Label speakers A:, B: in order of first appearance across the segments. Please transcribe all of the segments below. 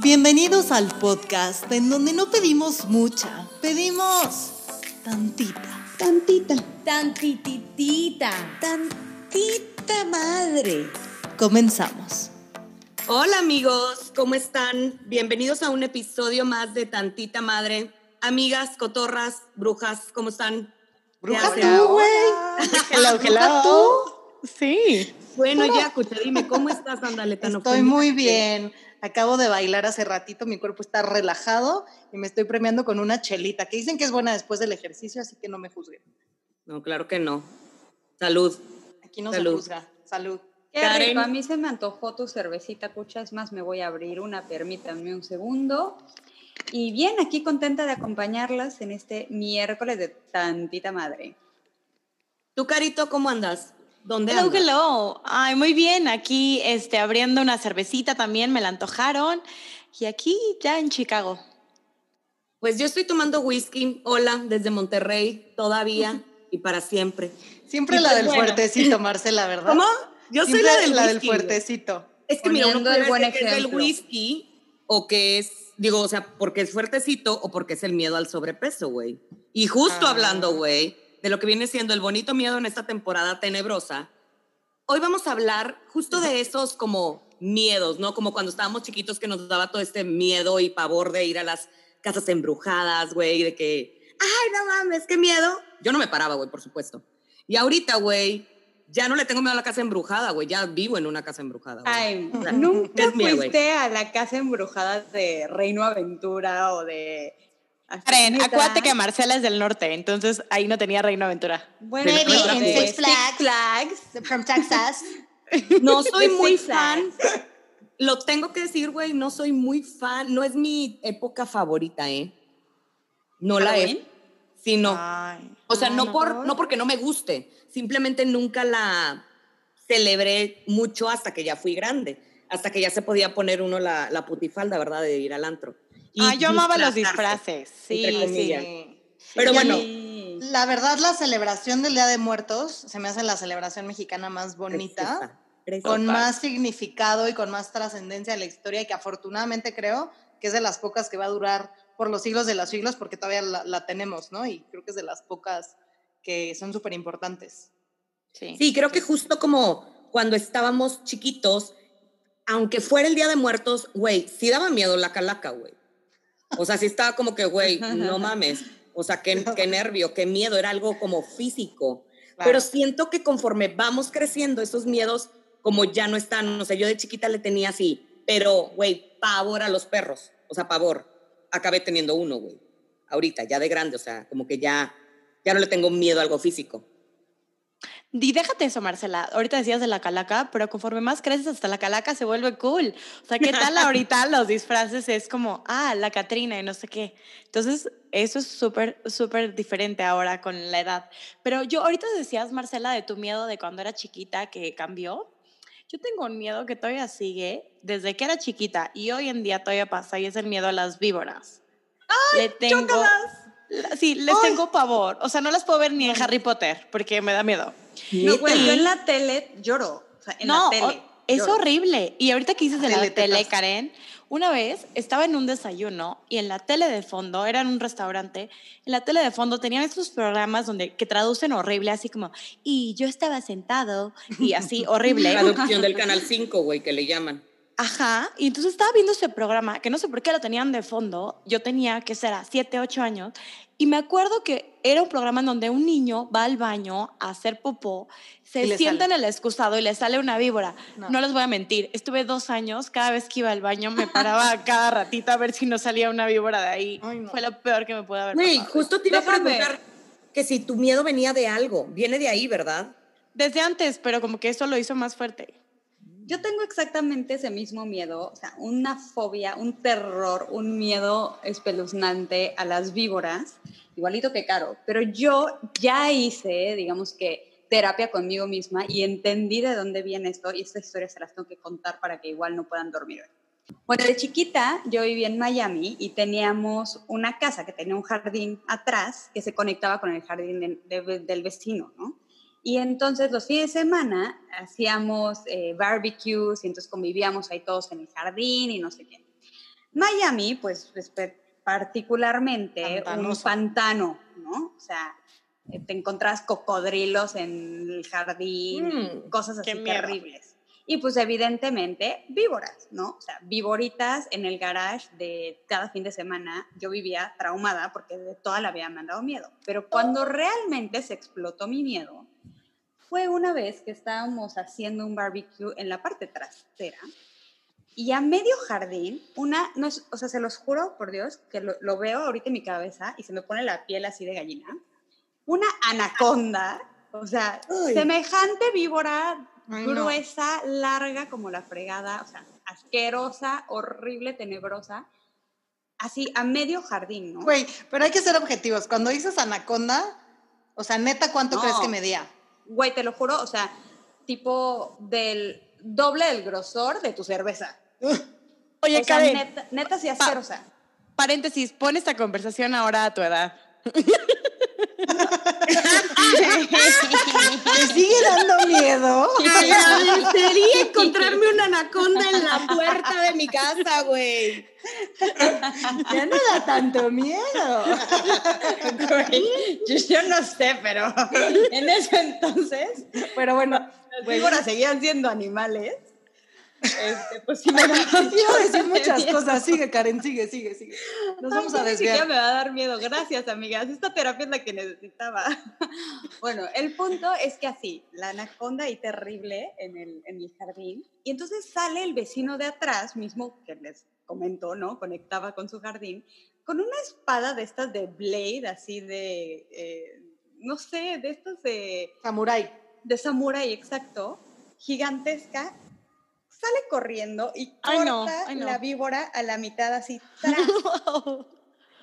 A: Bienvenidos al podcast en donde no pedimos mucha, pedimos tantita.
B: Tantita.
C: Tantititita.
B: Tantita madre.
A: Comenzamos.
C: Hola amigos, ¿cómo están? Bienvenidos a un episodio más de Tantita Madre. Amigas, cotorras, brujas, ¿cómo están?
B: Bruja
C: ¿Qué
B: tú, güey.
A: Hello,
B: Bruja tú.
A: Sí.
C: Bueno, ya, escucha, dime, ¿cómo estás, Ándale, tan
D: Estoy muy bien. Acabo de bailar hace ratito, mi cuerpo está relajado y me estoy premiando con una chelita, que dicen que es buena después del ejercicio, así que no me juzguen.
C: No, claro que no. Salud.
D: Aquí no
C: Salud.
D: se juzga. Salud.
E: Qué
C: Karen.
E: rico, a mí se me antojó tu cervecita, cucha, es más, me voy a abrir una, permítanme un segundo. Y bien, aquí contenta de acompañarlas en este miércoles de tantita madre.
C: ¿Tú, Carito, cómo andas? ¿Dónde
F: Hello,
C: andas?
F: hello. Ay, muy bien. Aquí este, abriendo una cervecita también, me la antojaron. Y aquí ya en Chicago.
C: Pues yo estoy tomando whisky, hola, desde Monterrey, todavía y para siempre.
D: Siempre
C: Y
D: la
C: pues
D: del
C: bueno.
D: fuertecito, Marcela, ¿verdad?
C: ¿Cómo? Yo soy la del
D: la
C: whisky,
D: del
C: güey.
D: fuertecito.
C: Es que mira, uno
E: el buen
C: decir que es del
E: ejemplo.
C: whisky o que es, digo, o sea, porque es fuertecito o porque es el miedo al sobrepeso, güey. Y justo
D: Ah.
C: hablando, güey, de lo que viene siendo el bonito miedo en esta temporada tenebrosa, hoy vamos a hablar justo de esos como miedos, ¿no? Como cuando estábamos chiquitos que nos daba todo este miedo y pavor de ir a las casas embrujadas, güey, de que, ay, no mames, qué miedo. Yo no me paraba, güey, por supuesto. Y ahorita, güey, ya no le tengo miedo a la casa embrujada, güey, ya vivo en una casa embrujada. güey.
E: Ay,
C: O sea,
E: ¿nunca
C: es mía,
E: fuiste a la casa embrujada de Reino Aventura o de...
F: Karen, acuérdate que Marcela es del norte, entonces ahí no tenía Reino Aventura.
E: Bueno,
C: Maybe
E: de
C: Six
E: Flags.
D: From Texas.
C: No soy muy
E: Six
C: fan. Lo tengo que decir, güey, no soy muy fan. No es mi época favorita, ¿eh? No la es.
E: ¿Halloween?
C: Sí, no.
D: Ay.
C: O sea, no,
F: no.
C: por, no porque no me guste. Simplemente nunca la celebré mucho hasta que ya fui grande. Hasta que ya se podía poner uno la, la putifalda, ¿verdad? De ir al antro. Y
F: ah, yo amaba los disfraces. Sí, sí.
C: Pero bueno.
D: La verdad, la celebración del Día de Muertos se me hace la celebración mexicana más bonita.
C: preciosa, preciosa.
D: con más significado y con más trascendencia de la historia y que afortunadamente creo que es de las pocas que va a durar por los siglos de los siglos porque todavía la, la tenemos, ¿no? Y creo que es de las pocas que son súper importantes.
F: Sí.
C: Sí, creo que justo como cuando estábamos chiquitos, aunque fuera el Día de Muertos, güey, sí daba miedo la calaca, güey. O sea, sí estaba como que, güey, no mames. O sea, qué, qué nervio, qué miedo, era algo como físico. Pero siento que conforme vamos creciendo, esos miedos como ya no están. O sea, yo de chiquita le tenía así, pero, güey, pavor a los perros. O sea, pavor. Acabé teniendo uno, güey. Ahorita, ya de grande, o sea, como que ya, ya no le tengo miedo a algo físico.
F: Y déjate eso, Marcela. Ahorita decías de la calaca, pero conforme más creces, hasta la calaca se vuelve cool. O sea, ¿qué tal ahorita los disfraces? Es como, ah, la Catrina y no sé qué. Entonces, eso es súper, súper diferente ahora con la edad. Pero yo, ahorita decías, Marcela, de tu miedo de cuando era chiquita que cambió. Yo tengo un miedo que todavía sigue desde que era chiquita y hoy en día todavía pasa y es el miedo a las víboras. ¡Ay, Le tengo, Sí, les tengo pavor. O sea, no las puedo ver ni en Harry Potter porque me da miedo.
E: No, güey,
F: Neta.
E: yo en la tele lloro. O sea, en
F: no,
E: la tele.
F: o- es
E: lloro.
F: horrible. Y ahorita que dices de la tele, Karen, una vez estaba en un desayuno y en la tele de fondo, era en un restaurante, en la tele de fondo tenían estos programas donde que traducen horrible, así como, y yo estaba sentado y así horrible.
C: Traducción del Canal 5, güey, que le llaman.
F: Ajá, y entonces estaba viendo ese programa, que no sé por qué lo tenían de fondo, yo tenía, que será, 7, 8 años, y me acuerdo que era un programa en donde un niño va al baño a hacer popó, se sienta
D: sale.
F: en el excusado y le sale una víbora.
D: No.
F: No. les voy a mentir, estuve dos años, cada vez que iba al baño me paraba cada ratito a ver si no salía una víbora de ahí.
D: Ay, no.
F: Fue lo peor que me pudo haber
C: Güey,
F: pasado.
C: justo te iba a
E: Déjame.
C: preguntar que si tu miedo venía de algo. Viene de ahí, ¿verdad?
F: Desde antes, pero como que eso lo hizo más fuerte.
E: Yo tengo exactamente ese mismo miedo, o sea, una fobia, un terror, un miedo espeluznante a las víboras, igualito que Caro, pero yo ya hice, digamos que, terapia conmigo misma y entendí de dónde viene esto y esta historia se las tengo que contar para que igual no puedan dormir hoy. Bueno, de chiquita yo vivía en Miami y teníamos una casa que tenía un jardín atrás que se conectaba con el jardín de- de- del vecino, ¿no? Y entonces los fines de semana hacíamos eh, barbecues y entonces convivíamos ahí todos en el jardín y no sé qué. Miami, pues, particularmente un
D: Pantanoso.
E: pantano, ¿no? O sea, eh, te encontrás cocodrilos en el jardín,
C: Mm,
E: cosas así terribles. Y pues evidentemente víboras, ¿no? O sea, víboritas en el garage de cada fin de semana. Yo vivía traumada porque de toda la vida me han dado miedo. Pero cuando realmente se explotó mi miedo, fue una vez que estábamos haciendo un barbecue en la parte trasera y a medio jardín, una, no es- o sea, se los juro por Dios que lo, lo veo ahorita en mi cabeza y se me pone la piel así de gallina, una anaconda, o sea,
C: Ay.
E: semejante víbora
D: Ay, no.
E: gruesa, larga como la fregada, o sea, asquerosa, horrible, tenebrosa, así a medio jardín, ¿no?
D: Güey, pero hay que ser objetivos. Cuando dices anaconda, o sea, neta, ¿cuánto
E: No.
D: crees que medía?
E: Güey, te lo juro, o sea, tipo del doble del grosor de tu cerveza.
F: Oye,
E: o sea,
F: Karen,
E: neta, neta sí asquerosa.
F: paréntesis, pon esta conversación ahora a tu edad.
D: ¿Te sigue dando miedo?
C: Agradecería encontrarme una anaconda en la puerta de mi casa, güey.
D: Ya no da tanto miedo.
E: Güey, yo, yo no sé, pero en ese entonces,
D: Pero bueno,
E: las víboras seguían siendo animales. Este, pues sí me daba
D: iba a decir muchas
E: miedo.
D: cosas. Sigue, Karen, sigue, sigue, sigue. Nos
E: Ay,
D: vamos
E: ya
D: a desviar.
E: me va a dar miedo. Gracias, amigas. Esta terapia es la que necesitaba. Bueno, el punto es que así, la anaconda ahí terrible en el, en el jardín. Y entonces sale el vecino de atrás, mismo que les comentó, ¿no? Conectaba con su jardín, con una espada de estas de Blade, así de, eh, no sé, de estas de
D: Samurai.
E: de samurái, exacto, gigantesca, sale corriendo y corta
F: Ay, no, ay, no.
E: la víbora a la mitad así. ¡tras!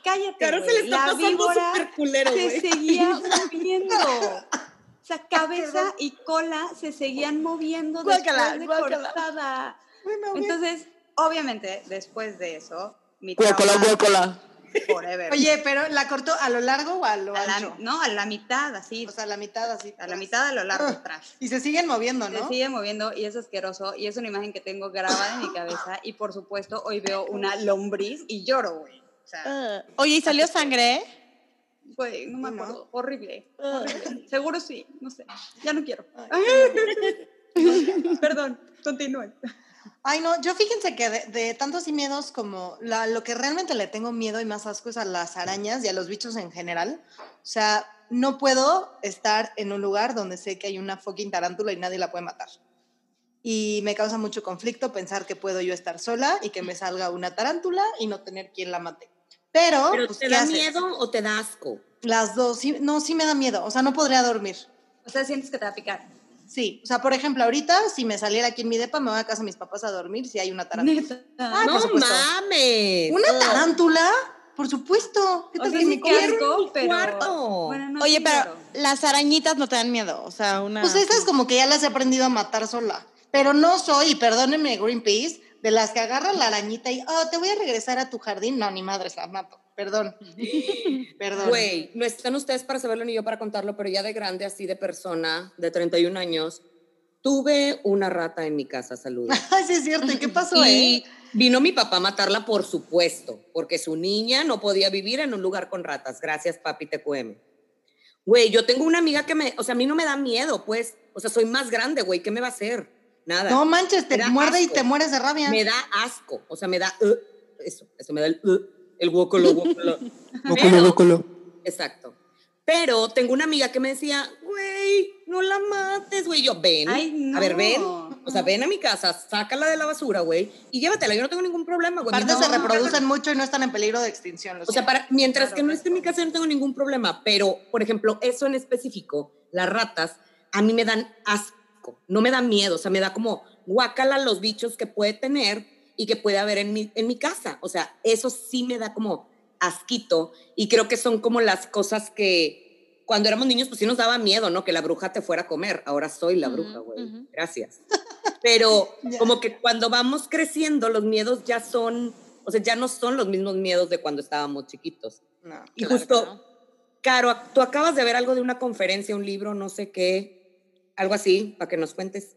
E: Cállate,
C: Claro, se le está
E: la
C: pasando
E: víbora
C: súper culero,
E: se
C: güey.
E: seguía moviendo. O sea, cabeza y cola se seguían moviendo
F: Guácala,
E: después de
F: guácala.
E: cortada.
D: Ahogué.
E: Entonces, obviamente, después de eso, mi
F: Guácala,
E: trauma. Forever.
D: Oye, pero ¿la cortó a lo largo o a lo
E: a la,
D: ancho?
E: no, a la mitad, así,
D: O sea, a la mitad así.
E: a la mitad a lo largo atrás.
D: Y se siguen moviendo,
E: Se
D: ¿no?
E: sigue moviendo y es asqueroso y es una imagen que tengo grabada en mi cabeza y por supuesto hoy veo una lombriz y lloro, güey. O sea.
F: Oye, ¿y salió sangre?
E: güey, no me acuerdo. Horrible, horrible. Seguro sí, no sé. Ya no quiero. Perdón, continúen.
D: Ay, no, yo fíjense que de, de tantos y miedos como la, lo que realmente le tengo miedo y más asco es a las arañas y a los bichos en general. O sea, no puedo estar en un lugar donde sé que hay una fucking tarántula y nadie la puede matar. Y me causa mucho conflicto pensar que puedo yo estar sola y que me salga una tarántula y no tener quien la mate. Pero,
C: ¿Pero
D: pues,
C: te
D: ¿qué
C: da
D: haces?
C: miedo o te da asco?
D: Las dos, sí, no, sí me da miedo. O sea, no podría dormir.
E: O sea, sientes que te va a picar.
D: Sí, o sea, por ejemplo, ahorita si me saliera aquí en mi depa, me voy a casa de mis papás a dormir si hay una tarántula. Por
C: no
D: supuesto.
C: mames.
D: ¿Una tarántula? Por supuesto. ¿Qué
E: O
D: tal
E: sea,
D: que
E: sí pero...
C: cuarto.
E: Bueno, no,
F: Oye, pero las arañitas no te dan miedo. O sea, una.
D: Pues esas como que ya las he aprendido a matar sola. Pero no soy, y perdónenme Greenpeace, de las que agarran la arañita y, oh, te voy a regresar a tu jardín. No, ni madre, la mato. Perdón. Perdón.
C: Güey, no están ustedes para saberlo ni yo para contarlo, pero ya de grande, así de persona, de 31 años, tuve una rata en mi casa, saludos.
D: Sí es cierto. ¿Y qué pasó,
C: Y
D: eh?
C: vino mi papá a matarla, por supuesto, porque su niña no podía vivir en un lugar con ratas. Gracias, papi TQM. Güey, yo tengo una amiga que me, o sea, a mí no me da miedo, pues, o sea, soy más grande, güey, ¿qué me va a hacer? Nada.
D: No manches, te muerde y te mueres de rabia.
C: me da asco, o sea, me da, uh, eso, eso me da el, uh, el guocolo, guocolo. Pero- Exacto. Pero tengo una amiga que me decía, güey, no la mates, güey. Yo, ven.
E: Ay, no.
C: A ver, ven. O sea, ven a mi casa, sácala de la basura, güey, y llévatela. Yo no tengo ningún problema, güey.
D: Aparte
C: No,
D: se
C: no,
D: reproducen mucho y no están en peligro de extinción. lo
C: O sea, para, mientras
E: Claro,
C: que no esté en mi casa, yo no tengo ningún problema. Pero, por ejemplo, eso en específico, las ratas, a mí me dan asco. No me da miedo. O sea, me da como guácala los bichos que puede tener y que puede haber en mi, en mi casa. O sea, eso sí me da como asquito. Y creo que son como las cosas que cuando éramos niños, pues sí nos daba miedo, ¿no? Que la bruja te fuera a comer. Ahora soy la bruja, güey. Gracias. Pero como que cuando vamos creciendo, los miedos ya son, o sea, ya no son los mismos miedos de cuando estábamos chiquitos.
D: No.
C: Y
F: Claro
C: justo,
F: no.
C: Caro, tú acabas de ver algo de una conferencia, un libro, no sé qué, algo así, para que nos cuentes.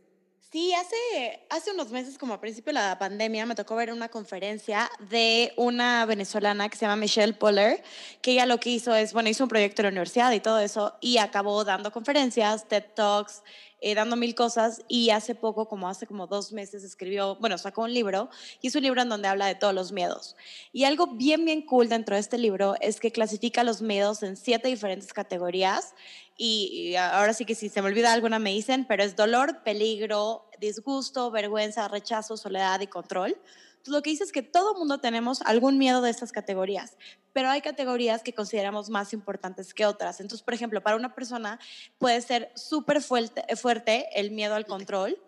F: Sí, hace, hace unos meses, como a principio de la pandemia, me tocó ver una conferencia de una venezolana que se llama Michelle Poller, que ella lo que hizo es, bueno, hizo un proyecto en la universidad y todo eso, y acabó dando conferencias, TED Talks, eh, dando mil cosas, y hace poco, como hace como dos meses, escribió, bueno, sacó un libro, y es un libro en donde habla de todos los miedos. Y algo bien, bien cool dentro de este libro es que clasifica los miedos en siete diferentes categorías, y, ahora sí que si se me olvida alguna me dicen, pero es dolor, peligro, disgusto, vergüenza, rechazo, soledad y control. Entonces, lo que dice es que todo mundo tenemos algún miedo de estas categorías, pero hay categorías que consideramos más importantes que otras. Entonces, por ejemplo, para una persona puede ser súper fuerte, fuerte el miedo al control,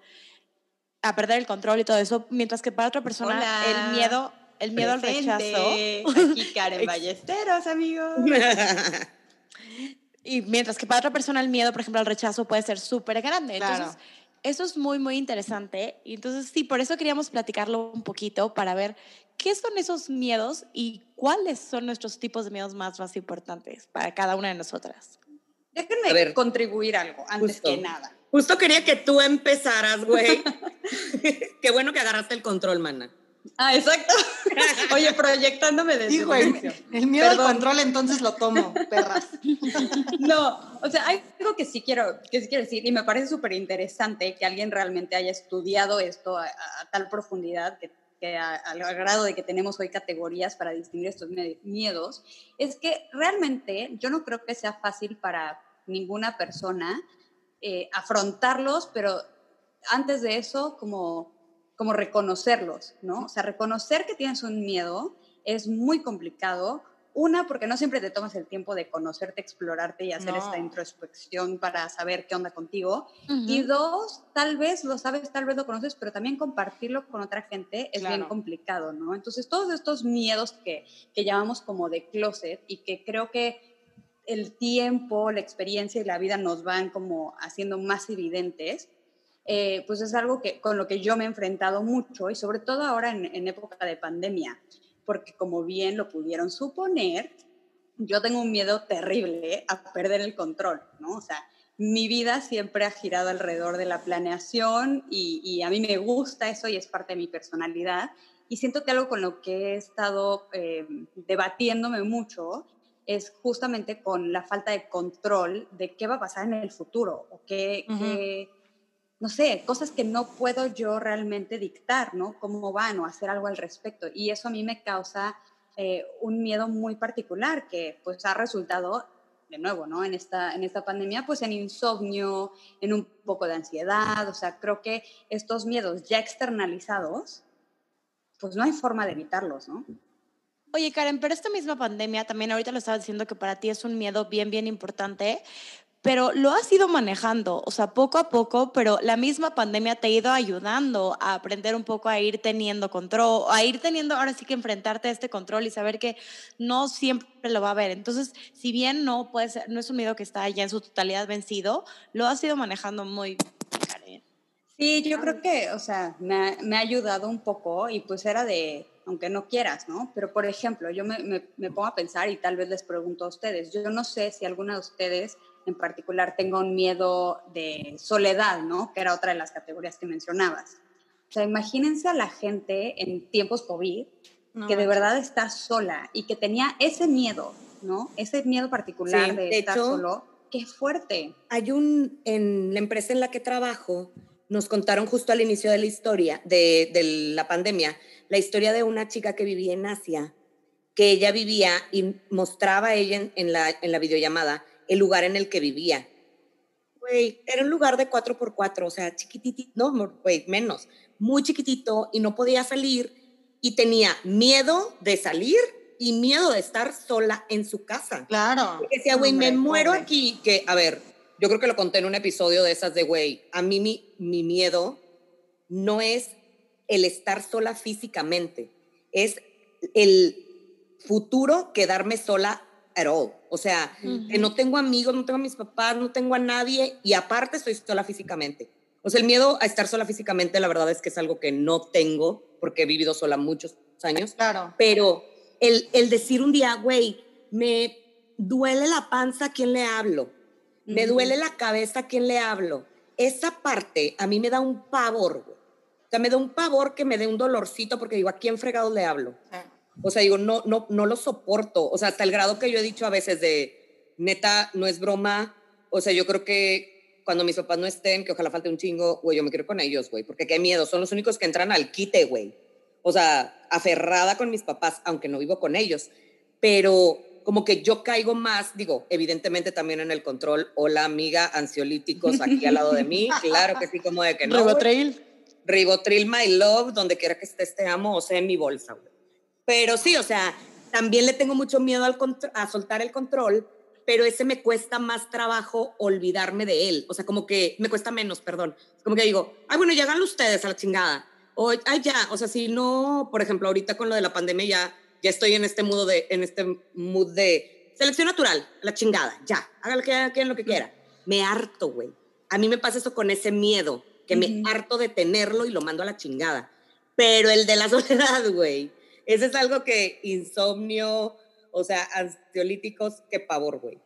F: a perder el control y todo eso, mientras que para otra persona el miedo, el miedo al rechazo.
E: Aquí Karen Ballesteros, amigos.
F: Y mientras que para otra persona el miedo, por ejemplo, al rechazo puede ser súper grande. Entonces, eso es muy, muy interesante. Y entonces, sí, por eso queríamos platicarlo un poquito para ver qué son esos miedos y cuáles son nuestros tipos de miedos más, más importantes para cada una de nosotras.
E: Déjenme ver, contribuir algo antes que nada.
C: Justo quería que tú empezaras, güey. qué bueno que agarraste el control, mana.
E: Ah, exacto. Oye, proyectándome desde
D: Dijo, el, el miedo al control entonces lo tomo, perras.
E: No, o sea, hay algo que sí quiero, que sí quiero decir y me parece súper interesante que alguien realmente haya estudiado esto a, tal profundidad que, que al grado de que tenemos hoy categorías para distinguir estos miedos, es que realmente yo no creo que sea fácil para ninguna persona eh, afrontarlos, pero antes de eso, como como reconocerlos, ¿no? O sea, reconocer que tienes un miedo es muy complicado. Una, porque no siempre te tomas el tiempo de conocerte, explorarte y hacer esta introspección para saber qué onda contigo. Y dos, tal vez lo sabes, tal vez lo conoces, pero también compartirlo con otra gente es bien complicado, ¿no? Entonces, todos estos miedos que, que llamamos como de closet y que creo que el tiempo, la experiencia y la vida nos van como haciendo más evidentes, eh, pues es algo que, con lo que yo me he enfrentado mucho y sobre todo ahora en, época de pandemia, porque como bien lo pudieron suponer, yo tengo un miedo terrible a perder el control, ¿no? O sea, mi vida siempre ha girado alrededor de la planeación y, a mí me gusta eso y es parte de mi personalidad. Y siento que algo con lo que he estado eh, debatiéndome mucho es justamente con la falta de control de qué va a pasar en el futuro o qué, qué no sé, cosas que no puedo yo realmente dictar, ¿no? Cómo van o hacer algo al respecto. Y eso a mí me causa eh, un miedo muy particular que pues ha resultado, de nuevo, ¿no? En esta, en esta pandemia, pues en insomnio, en un poco de ansiedad. O sea, creo que estos miedos ya externalizados, pues no hay forma de evitarlos, ¿no?
F: Oye, Karen, pero esta misma pandemia, también ahorita lo estaba diciendo que para ti es un miedo bien, bien importante, pero lo has ido manejando, o sea, poco a poco, pero la misma pandemia te ha ido ayudando a aprender un poco a ir teniendo control, a ir teniendo ahora sí que enfrentarte a este control y saber que no siempre lo va a haber. Entonces, si bien no puede ser, no es un miedo que está ya en su totalidad vencido, lo has ido manejando muy bien.
E: Sí, yo creo que, o sea, me ha, ayudado un poco y pues era de, aunque no quieras, ¿no? Pero por ejemplo, yo me, me, me pongo a pensar y tal vez les pregunto a ustedes, yo no sé si alguna de ustedes en particular tengo un miedo de soledad, ¿no? Que era otra de las categorías que mencionabas. O sea, imagínense a la gente en tiempos COVID que de verdad está sola y que tenía ese miedo, ¿no? Ese miedo particular de, estar solo. Qué fuerte.
C: Hay un, en la empresa en la que trabajo, nos contaron justo al inicio de la historia, de, de la pandemia, la historia de una chica que vivía en Asia, que ella vivía y mostraba ella en, la, en la videollamada el lugar en el que vivía. Güey, era un lugar de 4x4, o sea, chiquitito, no, güey, menos, muy chiquitito y no podía salir y tenía miedo de salir y miedo de estar sola en su casa.
D: Claro.
C: Porque decía, güey, me muero aquí, que, a ver, yo creo que lo conté en un episodio de esas de, güey, a mí mi, mi miedo no es el estar sola físicamente, es el futuro quedarme sola at all. O sea, que no tengo amigos, no tengo a mis papás, no tengo a nadie y aparte estoy sola físicamente. O sea, el miedo a estar sola físicamente, la verdad es que es algo que no tengo porque he vivido sola muchos años.
D: Claro.
C: Pero el, el decir un día, güey, me duele la panza, ¿a quién le hablo? Me duele la cabeza, ¿a quién le hablo? esa parte a mí me da un pavor, güey. O sea, me da un pavor que me dé un dolorcito porque digo, ¿a quién fregado le hablo? O sea, digo, no, no, no lo soporto. O sea, hasta el grado que yo he dicho a veces de, neta, no es broma. O sea, yo creo que cuando mis papás no estén, que ojalá falte un chingo, güey, yo me quiero con ellos, güey, porque qué miedo. Son los únicos que entran al quite, güey. O sea, aferrada con mis papás, aunque no vivo con ellos. Pero como que yo caigo más, digo, evidentemente también en el control. Hola, amiga, ansiolíticos aquí al lado de mí. Claro que sí, como de que no.
F: Ribotril.
C: Ribotril My Love, donde quiera que estés, te amo, o sea, en mi bolsa, güey. Pero sí, o sea, también le tengo mucho miedo al a soltar el control, pero ese me cuesta más trabajo olvidarme de él. O sea, como que me cuesta menos, perdón. Como que digo, ay, bueno, ya háganlo ustedes a la chingada. O, ay, ya, o sea, si no, por ejemplo, ahorita con lo de la pandemia ya, ya estoy en este mood de, en este mood de selección natural, la chingada, ya, háganlo que hagan lo que quiera. Me harto, güey. A mí me pasa eso con ese miedo, que me harto de tenerlo y lo mando a la chingada. Pero el de la soledad, güey, ese es algo que insomnio, o sea, ansiolíticos, qué pavor, güey.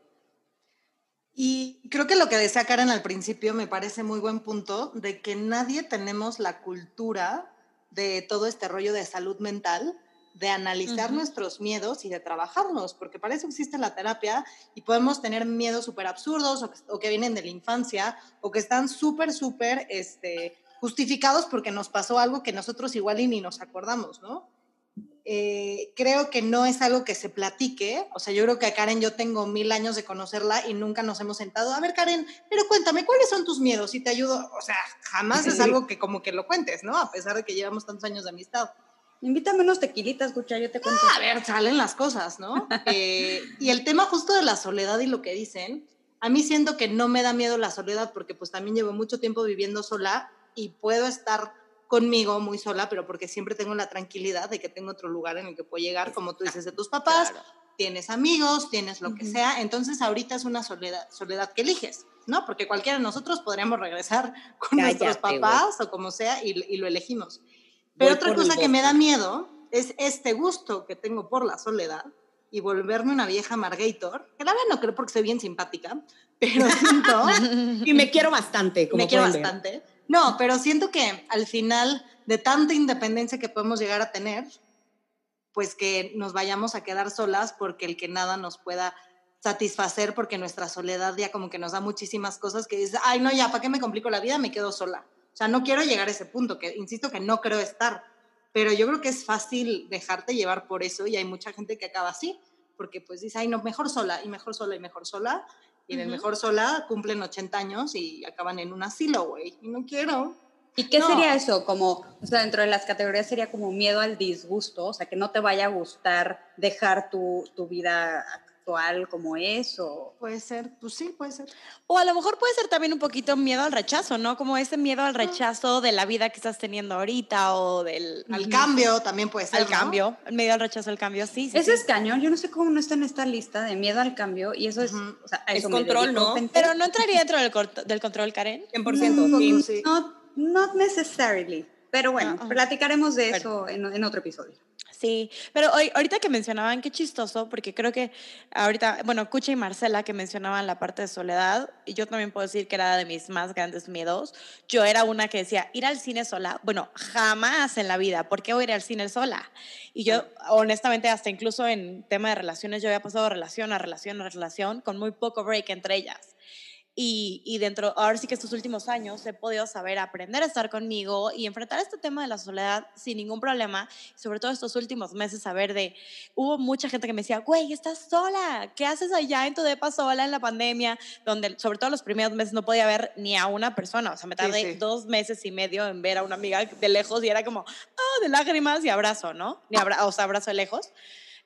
D: Y creo que lo que decía Karen al principio me parece muy buen punto de que nadie tenemos la cultura de todo este rollo de salud mental, de analizar nuestros miedos y de trabajarlos, porque para eso existe la terapia y podemos tener miedos súper absurdos o que, o que vienen de la infancia o que están súper, súper este, justificados porque nos pasó algo que nosotros igual y ni nos acordamos, ¿no? Eh, creo que no es algo que se platique. O sea, yo creo que a Karen yo tengo mil años de conocerla y nunca nos hemos sentado. A ver, Karen, pero cuéntame, ¿cuáles son tus miedos? Y te ayudo. O sea, jamás es algo que como que lo cuentes, ¿no? A pesar de que llevamos tantos años de amistad.
E: Invítame unos tequilitas, escucha, yo te cuento.
D: A ver, salen las cosas, ¿no? Eh, y el tema justo de la soledad y lo que dicen, a mí siento que no me da miedo la soledad porque pues también llevo mucho tiempo viviendo sola y puedo estar conmigo muy sola, pero porque siempre tengo la tranquilidad de que tengo otro lugar en el que puedo llegar, como tú dices, de tus papás, tienes amigos, tienes lo que sea, entonces ahorita es una soledad, soledad que eliges, ¿no? Porque cualquiera de nosotros podríamos regresar con nuestros
C: Cállate,
D: papás o como sea y, y lo elegimos. Pero
C: Voy
D: otra cosa que me da miedo es este gusto que tengo por la soledad y volverme una vieja Margator, que la verdad no creo porque soy bien simpática, pero siento,
C: Y me quiero bastante, como
D: me quiero
C: ver.
D: bastante. No, pero siento que al final de tanta independencia que podemos llegar a tener, pues que nos vayamos a quedar solas porque el que nada nos pueda satisfacer porque nuestra soledad ya como que nos da muchísimas cosas que dices, ay no, ya, ¿para qué me complico la vida? Me quedo sola. O sea, no quiero llegar a ese punto, que insisto que no creo estar, pero yo creo que es fácil dejarte llevar por eso y hay mucha gente que acaba así, porque pues dice, ay no, mejor sola y mejor sola y mejor sola, y en el
F: Ujú.
D: mejor sola cumplen 80 años y acaban en un asilo, güey, y no quiero.
E: ¿Y qué
D: No.
E: sería eso? Como, o sea, dentro de las categorías sería como miedo al disgusto, o sea, que no te vaya a gustar dejar tu, tu vida actual como es, o...
D: Puede ser, pues sí, puede ser.
F: O a lo mejor puede ser también un poquito miedo al rechazo, ¿no? Como ese miedo al rechazo de la vida que estás teniendo ahorita o del
D: Al cambio también puede ser.
F: al
D: ¿no?
F: cambio, miedo al rechazo al cambio, sí, sí.
E: Eso
F: sí.
E: es cañón, yo no sé cómo no está en esta lista de miedo al cambio, y eso es, o sea, a
C: Es control, ¿no?
F: Pero no entraría dentro del, del control, Karen.
C: 100%,
D: Un
C: sí.
D: poco, sí.
E: Not, not necessarily, pero bueno,
F: ah.
E: platicaremos de eso en, en otro episodio.
F: Sí, pero hoy, ahorita que mencionaban, qué chistoso, porque creo que ahorita, bueno, Cucha y Marcela que mencionaban la parte de soledad, y yo también puedo decir que era de mis más grandes miedos. Yo era una que decía, ir al cine sola, bueno, jamás en la vida, ¿por qué voy a ir al cine sola? Y yo, honestamente, hasta incluso en tema de relaciones, yo había pasado de relación a relación a relación con muy poco break entre ellas. Y, y dentro, ahora sí que estos últimos años he podido saber aprender a estar conmigo y enfrentar este tema de la soledad sin ningún problema. Sobre todo estos últimos meses, saber de, hubo mucha gente que me decía, güey, estás sola, ¿qué haces allá en tu depa sola en la pandemia? Donde sobre todo los primeros meses no podía ver ni a una persona, o sea, me
D: Sí,
F: tardé
D: sí.
F: dos meses y medio en ver a una amiga de lejos y era como, ah, de lágrimas y abrazo, ¿no? Ni abra o sea, abrazo de lejos.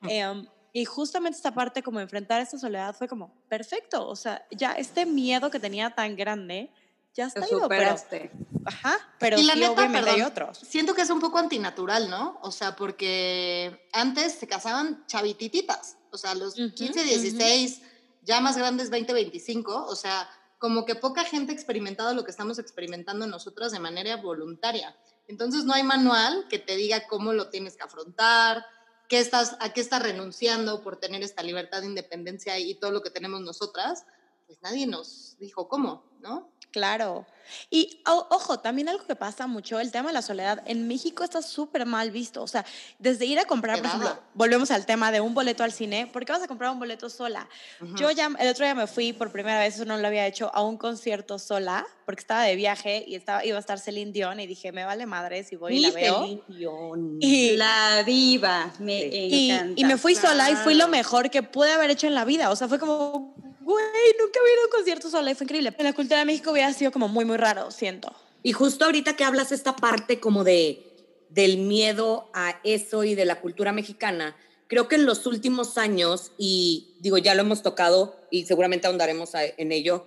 F: Em, y justamente esta parte, como enfrentar esta soledad, fue como, perfecto, o sea, ya este miedo que tenía tan grande, ya está
E: Te
F: ido, pero,
E: superaste.
F: ajá, pero
D: Y la
F: sí,
D: neta,
F: obviamente hay
D: perdón,
F: otros.
D: Siento que es un poco antinatural, ¿no? O sea, porque antes se casaban chavitititas, o sea, los
F: Ujú,
D: 15, 16, ya más grandes 20, 25, o sea, como que poca gente ha experimentado lo que estamos experimentando nosotras de manera voluntaria. Entonces no hay manual que te diga cómo lo tienes que afrontar, qué estás, a qué estás renunciando por tener esta libertad de independencia y todo lo que tenemos nosotras. Pues nadie nos dijo cómo, ¿no?
F: Claro. Y o- ojo, también algo que pasa mucho, el tema de la soledad. En México está súper mal visto. O sea, desde ir a comprar, por ejemplo, volvemos al tema de un boleto al cine. ¿Por qué vas a comprar un boleto sola? Yo ya, el otro día me fui por primera vez, eso no lo había hecho, a un concierto sola, porque estaba de viaje y estaba, iba a estar Celine Dion y dije, me vale madre si voy y la veo.
C: Celine Dion.
F: Y,
E: La diva, me
F: y,
E: encanta.
F: y me fui sola y fui lo mejor que pude haber hecho en la vida. O sea, fue como, güey, nunca había ido a un concierto sola y fue increíble. En la cultura de México hubiera sido como muy, muy raro, siento.
C: Y justo ahorita que hablas esta parte como de del miedo a eso y de la cultura mexicana, creo que en los últimos años, y digo, ya lo hemos tocado y seguramente ahondaremos en ello,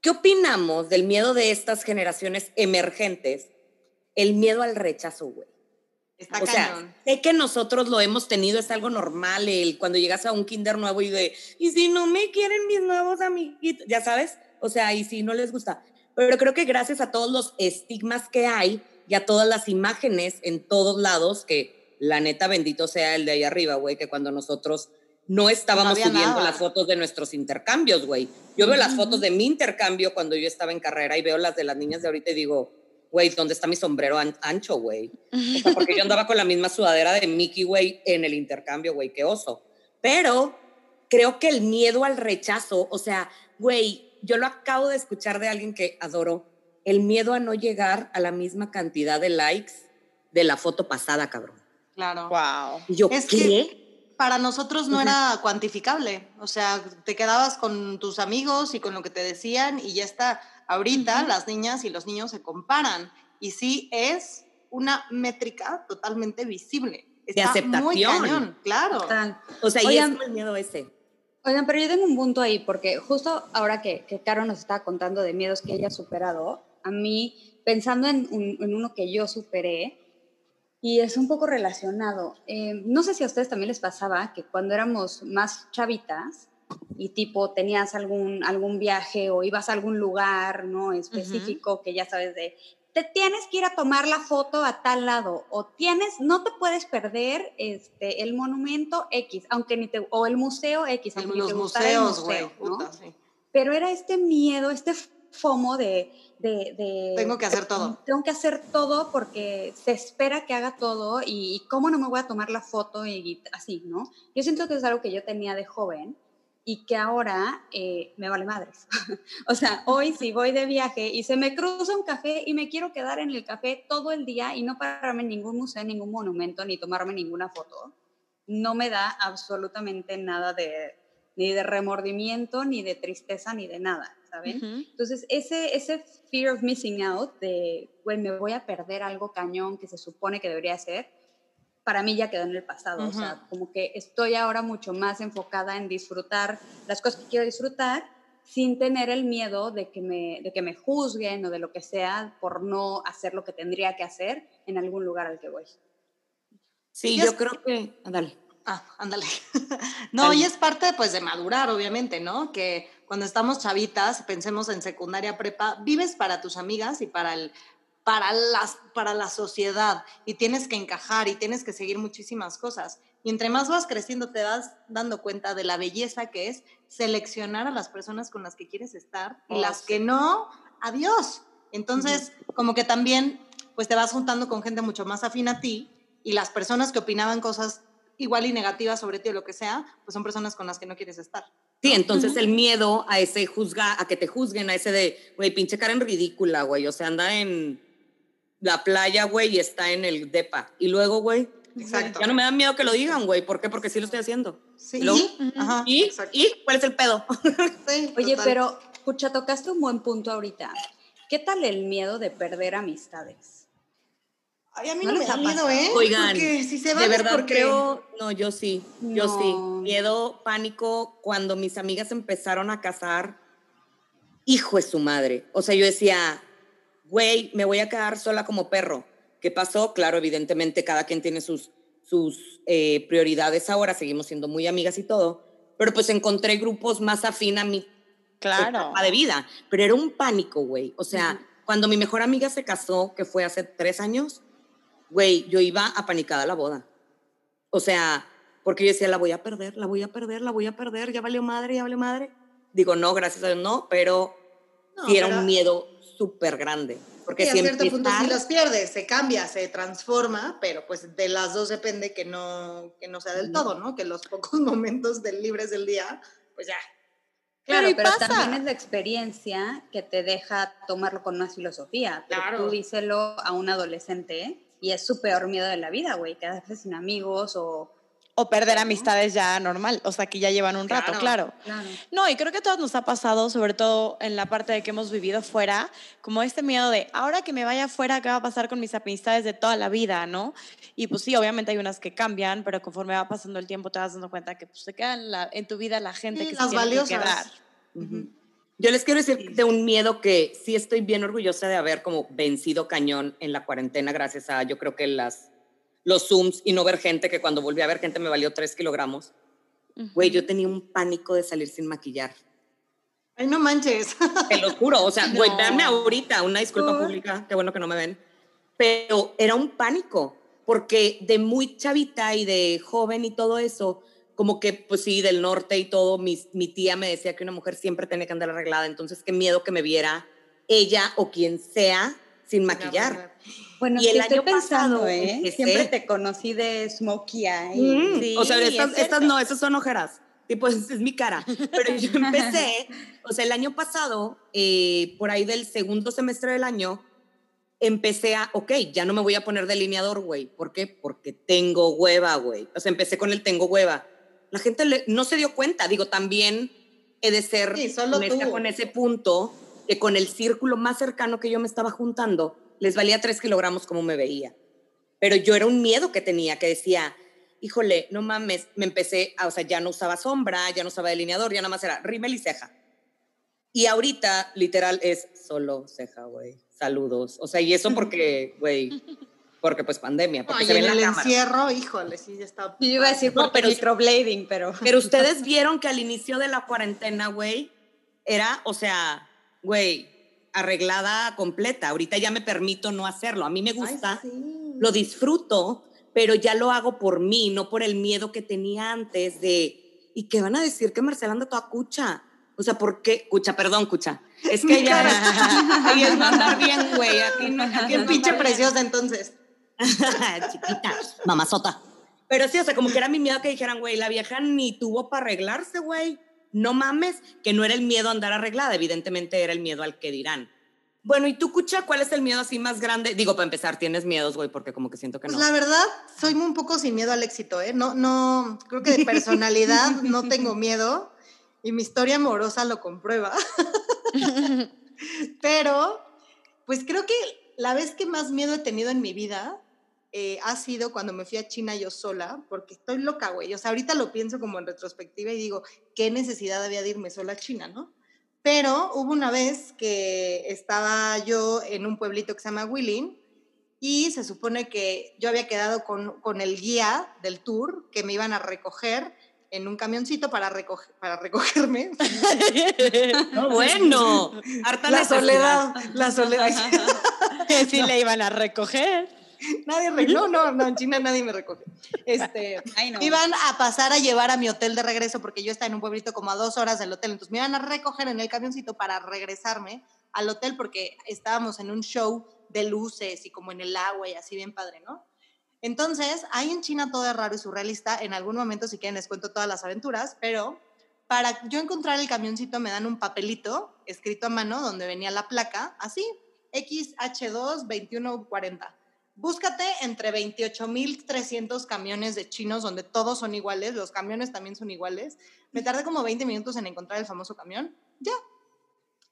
C: ¿qué opinamos del miedo de estas generaciones emergentes? El miedo al rechazo, güey.
D: Está
C: o sea,
D: cañón.
C: sé que nosotros lo hemos tenido, es algo normal, el cuando llegas a un kinder nuevo y de, y si no me quieren mis nuevos amiguitos, ya sabes, o sea, y si no les gusta. Pero creo que gracias a todos los estigmas que hay y a todas las imágenes en todos lados, que la neta bendito sea el de ahí arriba, güey, que cuando nosotros no estábamos
D: había
C: subiendo
D: nada.
C: las fotos de nuestros intercambios, güey. Yo veo las fotos de mi intercambio cuando yo estaba en carrera y veo las de las niñas de ahorita y digo, güey, ¿dónde está mi sombrero an- ancho, güey? O sea, porque yo andaba con la misma sudadera de Mickey, güey, en el intercambio, güey, qué oso. Pero creo que el miedo al rechazo, o sea, güey, yo lo acabo de escuchar de alguien que adoro, el miedo a no llegar a la misma cantidad de likes de la foto pasada, cabrón.
D: Claro.
F: Wow.
C: Y yo,
D: Es
C: ¿qué?
D: que para nosotros no era cuantificable. O sea, te quedabas con tus amigos y con lo que te decían y ya está. Ahorita las niñas y los niños se comparan y sí es una métrica totalmente visible. Está muy
C: aceptación.
D: cañón, claro.
E: Total.
C: O sea, y
E: Oigan,
C: es como el miedo ese.
E: Oigan, pero yo tengo un punto ahí, porque justo ahora que, que Caro nos estaba contando de miedos que ella ha superado, a mí, pensando en, un- en uno que yo superé, y es un poco relacionado, eh, no sé si a ustedes también les pasaba que cuando éramos más chavitas y tipo tenías algún, algún viaje o ibas a algún lugar ¿no? específico que ya sabes de, te tienes que ir a tomar la foto a tal lado o tienes, no te puedes perder este, el monumento X, aunque ni te, o el museo X, aunque ni
D: los
E: te el
D: museos, güey.
E: museo, ¿no?
D: sí.
E: Pero era este miedo, este fomo de, de, de-
D: Tengo que hacer todo.
E: Tengo que hacer todo porque se espera que haga todo y, y cómo no me voy a tomar la foto y, y así, ¿no? Yo siento que es algo que yo tenía de joven y que ahora eh, me vale madres. o sea, hoy si voy de viaje y se me cruza un café y me quiero quedar en el café todo el día y no pararme en ningún museo, ningún monumento, ni tomarme ninguna foto, no me da absolutamente nada de, ni de remordimiento, ni de tristeza, ni de nada, ¿saben?
F: Ujú.
E: Entonces, ese, ese fear of missing out, de, güey, me voy a perder algo cañón que se supone que debería ser, para mí ya quedó en el pasado. O sea, como que estoy ahora mucho más enfocada en disfrutar las cosas que quiero disfrutar sin tener el miedo de que me, de que me juzguen o de lo que sea por no hacer lo que tendría que hacer en algún lugar al que voy.
C: Sí, yo creo que. Ándale.
D: Ah, ándale. no, y es parte pues de madurar, obviamente, ¿no? Que cuando estamos chavitas, pensemos en secundaria prepa, vives para tus amigas y para el para las para la sociedad y tienes que encajar y tienes que seguir muchísimas cosas. Y entre más vas creciendo te vas dando cuenta de la belleza que es seleccionar a las personas con las que quieres estar y
F: Oh,
D: las
F: sí.
D: que no, adiós. Entonces, como que también pues te vas juntando con gente mucho más afín a ti y las personas que opinaban cosas igual y negativas sobre ti o lo que sea, pues son personas con las que no quieres estar.
C: Sí, entonces el miedo a ese juzga, a que te juzguen, a ese de, güey, pinche Karen ridícula, güey. O sea, anda en la playa, güey, y está en el depa. Y luego, güey,
D: Exacto.
C: ya no me da miedo que lo digan, güey. ¿Por qué? Porque sí lo estoy haciendo.
D: Sí,
C: ¿Lo?
D: ¿Y? Ajá,
C: ¿Y?
D: exacto.
C: ¿Y? ¿Cuál es el pedo?
D: Sí,
E: Oye,
D: total.
E: pero, pucha, tocaste un buen punto ahorita. ¿Qué tal el miedo de perder amistades?
D: Ay, a mí
E: ¿No
D: no, me da miedo? ¿eh?
C: Oigan,
D: Porque si se van
C: de verdad
D: porque-
C: creo, no, yo sí, yo
E: No.
C: sí. Miedo, pánico, cuando mis amigas empezaron a casar, hijo de su madre. O sea, yo decía, güey, me voy a quedar sola como perro. ¿Qué pasó? Claro, evidentemente cada quien tiene sus, sus eh, prioridades ahora, seguimos siendo muy amigas y todo, pero pues encontré grupos más afín a mi
F: Claro.
C: etapa de vida, pero era un pánico, güey. O sea, cuando mi mejor amiga se casó, que fue hace tres años, güey, yo iba apanicada a la boda. O sea, porque yo decía, la voy a perder, la voy a perder, la voy a perder, ya valió madre, ya valió madre. Digo, no, gracias a Dios no, pero
D: No,
C: sí era
D: pero-
C: un miedo súper grande. Porque
D: Sí, a
C: si
D: cierto punto sí
C: empezar-
D: los pierdes, se cambia, se transforma, pero pues de las dos depende que no, que no sea del todo, ¿no? Que los pocos momentos del libres del día, pues ya.
E: Claro,
F: Pero, ¿y
E: pero, también es la experiencia que te deja tomarlo con una filosofía. Pero
D: Claro.
E: tú díselo a un adolescente y es su peor miedo de la vida, güey, quedarse sin amigos o...
F: O perder amistades ya normal, o sea, que ya llevan un rato, claro.
E: Claro.
F: No, y creo que a todos nos ha pasado, sobre todo en la parte de que hemos vivido fuera, como este miedo de, ahora que me vaya afuera, ¿qué va a pasar con mis amistades de toda la vida, no? Y pues sí, obviamente hay unas que cambian, pero conforme va pasando el tiempo te vas dando cuenta que pues se queda en, la- en tu vida la gente
D: Sí,
F: que
D: las
F: se tiene que
D: valiosas.
F: quedar.
C: Yo les quiero decir de un miedo que sí estoy bien orgullosa de haber como vencido cañón en la cuarentena gracias a yo creo que las los Zooms y no ver gente, que cuando volví a ver gente me valió tres kilogramos. Güey, yo tenía un pánico de salir sin maquillar.
D: Ay, no manches.
C: Te lo juro. O sea, güey,
F: No.
C: véanme ahorita, una disculpa pública, qué bueno que no me ven. Pero era un pánico, porque de muy chavita y de joven y todo eso, como que, pues sí, del norte y todo, mi, mi tía me decía que una mujer siempre tenía que andar arreglada, entonces qué miedo que me viera ella o quien sea sin maquillar.
E: Bueno,
C: Y
E: es
C: el
E: que estoy
C: año
E: pensando,
C: pasado
E: ¿eh?
C: empecé-
E: Siempre te conocí de smokey eye.
C: Mm,
F: Sí,
C: o sea,
F: es
C: estas,
F: cierto.
C: estas no, esas son ojeras. Tipo, es, es mi cara. Pero yo empecé, o sea, el año pasado, eh, por ahí del segundo semestre del año, empecé a, ok, ya no me voy a poner delineador, güey. ¿Por qué? Porque tengo hueva, güey. O sea, empecé con el tengo hueva. La gente le- no se dio cuenta. Digo, también he de ser
D: Sí, solo tú.
C: con ese punto, que con el círculo más cercano que yo me estaba juntando, les valía tres kilogramos como me veía. Pero yo era un miedo que tenía, que decía, híjole, no mames, me empecé, a, o sea, ya no usaba sombra, ya no usaba delineador, ya nada más era rímel y ceja. Y ahorita, literal, es solo ceja, güey. Saludos. O sea, y eso porque, güey, porque pues pandemia, porque
D: Ay,
C: se ve
D: en
C: en
D: el
C: la cámara.
D: encierro, híjole, sí, ya está.
E: Yo iba a decir
C: No, pero-
E: microblading, pero...
C: Pero ustedes vieron que al inicio de la cuarentena, güey, era, o sea, güey, arreglada completa. Ahorita ya me permito no hacerlo. A mí me gusta,
D: Ay, sí.
C: lo disfruto, pero ya lo hago por mí, no por el miedo que tenía antes de, ¿y qué van a decir que Marcela anda toda cucha? O sea, ¿por qué? Cucha, perdón, cucha. Es que ella ahí es no andar bien, güey. Aquí no, aquí no
D: pinche preciosa entonces.
C: Chiquita, mamazota. Pero sí, o sea, como que era mi miedo que dijeran, güey, la vieja ni tuvo para arreglarse, güey. No mames, que no era el miedo a andar arreglada, evidentemente era el miedo al que dirán. Bueno, ¿y tú, Cucha, cuál es el miedo así más grande? Digo, para empezar, tienes miedos, güey, porque como que siento que
D: Pues
C: no.
D: la verdad, soy un poco sin miedo al éxito, ¿eh? No, no, creo que de personalidad no tengo miedo y mi historia amorosa lo comprueba. Pero, pues creo que la vez que más miedo he tenido en mi vida eh, ha sido cuando me fui a China yo sola, porque estoy loca, güey. O sea, ahorita lo pienso como en retrospectiva y digo, ¿qué necesidad había de irme sola a China, no? Pero hubo una vez que estaba yo en un pueblito que se llama Willing y se supone que yo había quedado con, con el guía del tour que me iban a recoger en un camioncito para, recoger, para recogerme.
C: No, bueno, harta
D: la soledad, la soledad.
F: Que sí le iban a recoger.
D: nadie re- no, no, no, en China nadie me recoge. Este,
E: Ay, no.
D: iban a pasar a llevar a mi hotel de regreso porque yo estaba en un pueblito como a dos horas del hotel. Entonces me iban a recoger en el camioncito para regresarme al hotel porque estábamos en un show de luces y como en el agua y así bien padre, ¿no? Entonces, ahí en China todo es raro y surrealista. En algún momento, si quieren, les cuento todas las aventuras, pero para yo encontrar el camioncito me dan un papelito escrito a mano donde venía la placa, así, XH2-2140. Búscate entre 28.300 camiones de chinos donde todos son iguales, los camiones también son iguales. Me tardé como 20 minutos en encontrar el famoso camión. Ya,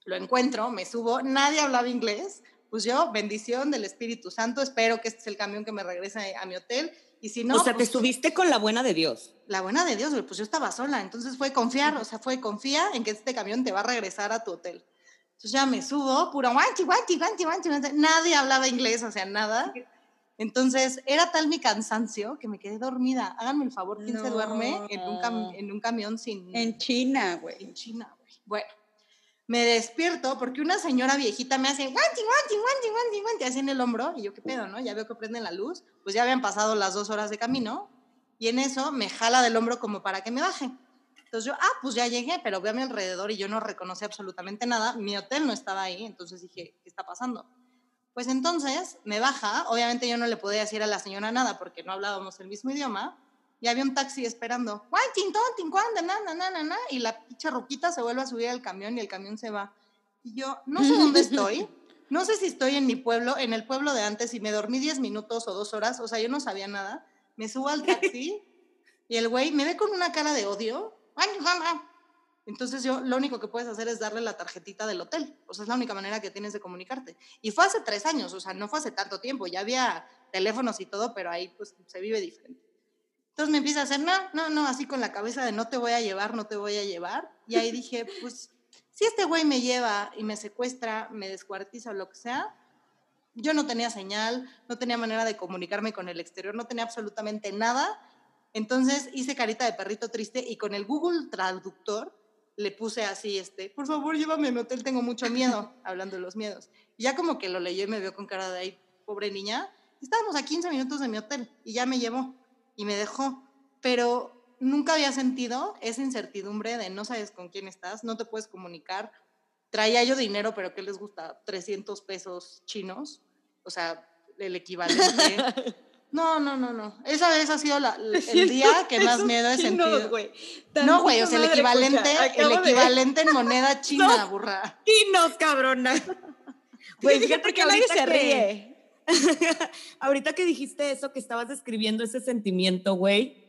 D: lo encuentro, me subo, nadie hablaba inglés. Pues yo, bendición del Espíritu Santo, espero que este es el camión que me regrese a mi hotel. Y si no,
C: o sea,
D: pues,
C: te subiste con la buena de Dios.
D: la buena de Dios, pues yo estaba sola, entonces fue confiar, o sea, fue confía en que este camión te va a regresar a tu hotel. Entonces ya me subo, puro guanchi, guanchi, guanchi, guanchi. nadie hablaba inglés, o sea, nada. Entonces era tal mi cansancio que me quedé dormida. Háganme el favor, ¿quién se duerme en un, cam- en un camión sin...
E: En China, güey.
D: en China, güey. Bueno, me despierto porque una señora viejita me hace guanchi, guanchi, guanchi, guanchi, guanchi, así en el hombro. Y yo, ¿qué pedo, no? Ya veo que prenden la luz. Pues ya habían pasado las dos horas de camino. Y en eso me jala del hombro como para que me baje. Entonces yo, ah, pues ya llegué, pero veo a mi alrededor y yo no reconocí absolutamente nada. Mi hotel no estaba ahí, entonces dije, ¿qué está pasando? Pues entonces me baja, obviamente yo no le podía decir a la señora nada porque no hablábamos el mismo idioma, y había un taxi esperando, "Guay, tintón, tincuán, na, na, na, na, na", y la pinche ruquita se vuelve a subir al camión y el camión se va. Y yo, no sé dónde estoy, no sé si estoy en mi pueblo, en el pueblo de antes, y me dormí 10 minutos o dos horas, o sea, yo no sabía nada. Me subo al taxi y el güey me ve con una cara de odio. "Ay, ja, ja". Entonces yo lo único que puedes hacer es darle la tarjetita del hotel. O sea, es la única manera que tienes de comunicarte. Y fue hace tres años, o sea, no fue hace tanto tiempo. Ya había teléfonos y todo, pero ahí pues se vive diferente. Entonces me empieza a hacer, no, no, no, así con la cabeza de no te voy a llevar, no te voy a llevar. Y ahí dije, pues, si este güey me lleva y me secuestra, me descuartiza o lo que sea, yo no tenía señal, no tenía manera de comunicarme con el exterior, no tenía absolutamente nada. Entonces hice carita de perrito triste y con el Google Traductor le puse así, este, por favor, llévame a mi hotel, tengo mucho miedo, hablando de los miedos. Y ya como que lo leyó y me vio con cara de ahí, pobre niña. Estábamos a 15 minutos de mi hotel y ya me llevó y me dejó. Pero nunca había sentido esa incertidumbre de no sabes con quién estás, no te puedes comunicar. Traía yo dinero, pero ¿qué les gusta? 300 pesos chinos, o sea, el equivalente. No, no, no, no. Esa vez ha sido la- el día que más miedo he sentido. No, güey, o sea, el equivalente, el equivalente en moneda china, burra.
C: Chinos, cabrona. Güey, fíjate
F: ¿Por
C: que
F: nadie se ríe?
C: ahorita que dijiste eso, que estabas describiendo ese sentimiento, güey,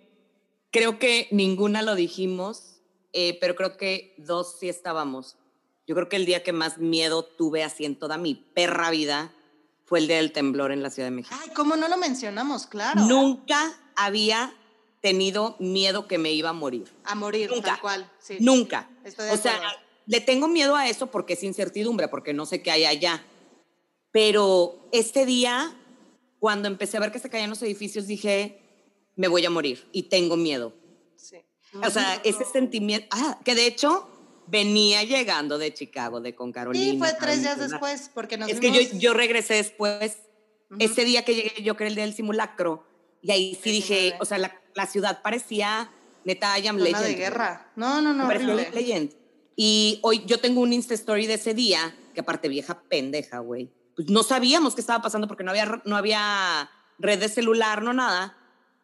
C: creo que ninguna lo dijimos, eh, pero creo que dos sí estábamos. Yo creo que el día que más miedo tuve así en toda mi perra vida fue el día del temblor en la Ciudad de México.
D: Ay, ¿cómo no lo mencionamos? Claro.
C: Nunca había tenido miedo que me iba a morir.
D: A morir,
C: Nunca.
D: tal cual. Sí.
C: Nunca.
D: Estoy de
C: O sea, le tengo miedo a eso porque es incertidumbre, porque no sé qué hay allá. Pero este día, cuando empecé a ver que se caían los edificios, dije, me voy a morir y tengo miedo.
D: Sí.
C: O sea, ese sentimiento, ah, que de hecho venía llegando de Chicago, de con Carolina.
D: Sí, fue tres días después, porque nos
C: Es que yo,
D: vimos-
C: yo regresé después,
D: Ujú.
C: ese día que llegué, yo creo el día del simulacro, y ahí sí dije,
D: 19.
C: o sea, la, la ciudad parecía neta I Am Legend.
D: de guerra. No, no, no, horrible.
C: Legend. Y hoy yo tengo un Insta Story de ese día, que aparte vieja pendeja, güey. Pues no sabíamos qué estaba pasando porque no había, no había red de celular, no nada.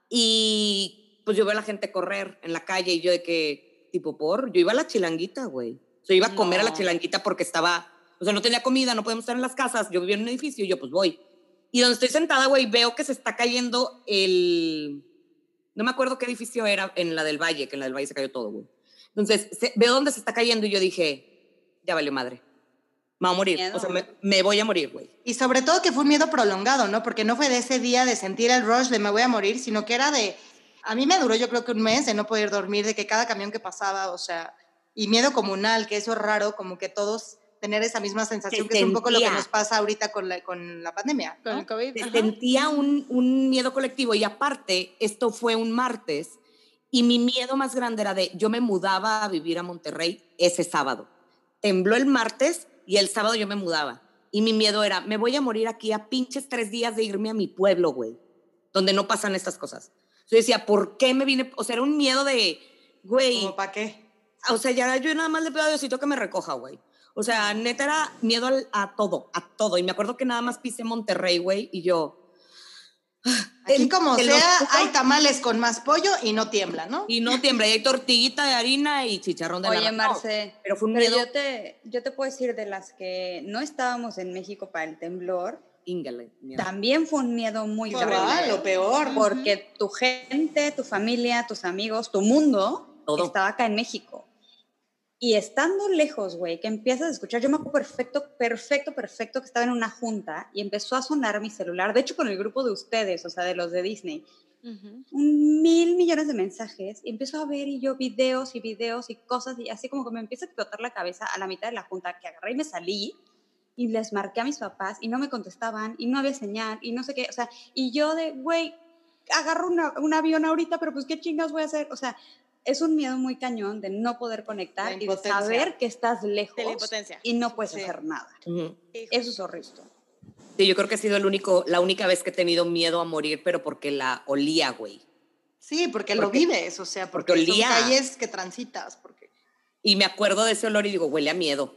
C: Y pues yo veo a la gente correr en la calle y yo de que, tipo, por, yo iba a la chilanguita, güey. O sea, iba a comer a la
F: No.
C: chilanguita porque estaba, o sea, no tenía comida, no podemos estar en las casas. Yo vivía en un edificio y yo pues voy. Y donde estoy sentada, güey, veo que se está cayendo el, no me acuerdo qué edificio era en la del Valle, que en la del Valle se cayó todo, güey. Entonces, se- veo dónde se está cayendo y yo dije, ya valió madre. Me voy a morir.
E: Miedo.
C: O sea, me, me voy a morir, güey.
D: Y sobre todo que fue un miedo prolongado, ¿no? Porque no fue de ese día de sentir el rush de me voy a morir, sino que era de, a mí me duró yo creo que un mes de no poder dormir, de que cada camión que pasaba, o sea, y miedo comunal, que eso es raro, como que todos tener esa misma sensación,
C: Se
D: que es un poco lo que nos pasa ahorita con la, con la pandemia.
F: Con
D: ¿no?
F: el COVID.
C: Se sentía un, un miedo colectivo y aparte, esto fue un martes y mi miedo más grande era de, yo me mudaba a vivir a Monterrey ese sábado. Tembló el martes y el sábado yo me mudaba. Y mi miedo era, me voy a morir aquí a pinches tres días de irme a mi pueblo, güey, donde no pasan estas cosas. Yo decía, ¿por qué me vine? O sea, era un miedo de, güey,
D: Como para qué.
C: o sea, ya yo nada más le pido a Diosito que me recoja, güey. O sea, neta era miedo al- a todo, a todo. Y me acuerdo que nada más pisé Monterrey, güey, y yo...
D: Aquí
C: Te-
D: como sea, hay tamales con más pollo y no tiembla, ¿no?
C: Y no tiembla, y hay tortillita de harina y chicharrón de
E: Oye,
C: naranja. No,
E: Marce,
C: pero fue un
E: pero
C: miedo
E: yo te, yo te puedo decir de las que no estábamos en México para el temblor,
C: miedo.
E: también fue un miedo muy grande.
D: ah, lo peor.
E: Porque tu gente, tu familia, tus amigos, tu mundo
C: Todo.
E: estaba acá en México. Y estando lejos, güey, que empiezas a escuchar, yo me acuerdo perfecto, perfecto, perfecto que estaba en una junta y empezó a sonar mi celular, de hecho con el grupo de ustedes, o sea, de los de Disney,
F: Ujú.
E: un mil millones de mensajes y empiezo a ver y yo videos y videos y cosas y así como que me empieza a explotar la cabeza a la mitad de la junta que agarré y me salí y les marqué a mis papás y no me contestaban y no había señal y no sé qué, o sea, y yo de, güey, agarro una- un avión ahorita, pero pues qué chingas voy a hacer, o sea, es un miedo muy cañón de no poder conectar y de saber que estás lejos y no puedes
D: Sí.
E: hacer nada.
C: Ujú.
E: Eso es horrible.
C: Sí, yo creo que ha sido el único, la única vez que he tenido miedo a morir, pero porque la olía, güey.
D: Sí, porque lo
C: Porque-
D: vives, o sea, porque,
C: porque
D: son
C: olía.
D: calles que transitas, porque...
C: Y me acuerdo de ese olor y digo, huele a miedo.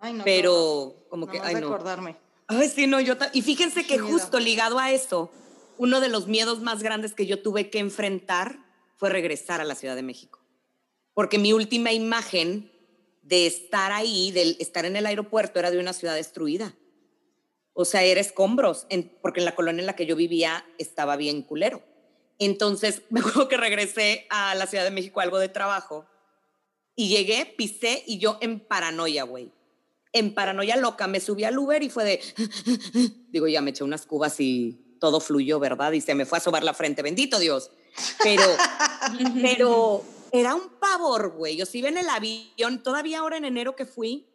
D: Ay, no,
C: pero como que, ay no.
D: acordarme.
C: Ay, sí, no, yo. Y fíjense que justo ligado a eso, uno de los miedos más grandes que yo tuve que enfrentar fue regresar a la Ciudad de México. Porque mi última imagen de estar ahí, de estar en el aeropuerto, era de una ciudad destruida. O sea, era escombros, en- porque en la colonia en la que yo vivía estaba bien culero. Entonces, me acuerdo que regresé a la Ciudad de México algo de trabajo y llegué, pisé y yo en paranoia, güey. En paranoia loca, me subí al Uber y fue de, digo, ya me eché unas cubas y todo fluyó, ¿verdad? Y se me fue a sobar la frente, bendito Dios. Pero, pero era un pavor, güey. Yo sí iba en el avión, todavía ahora en enero que fui,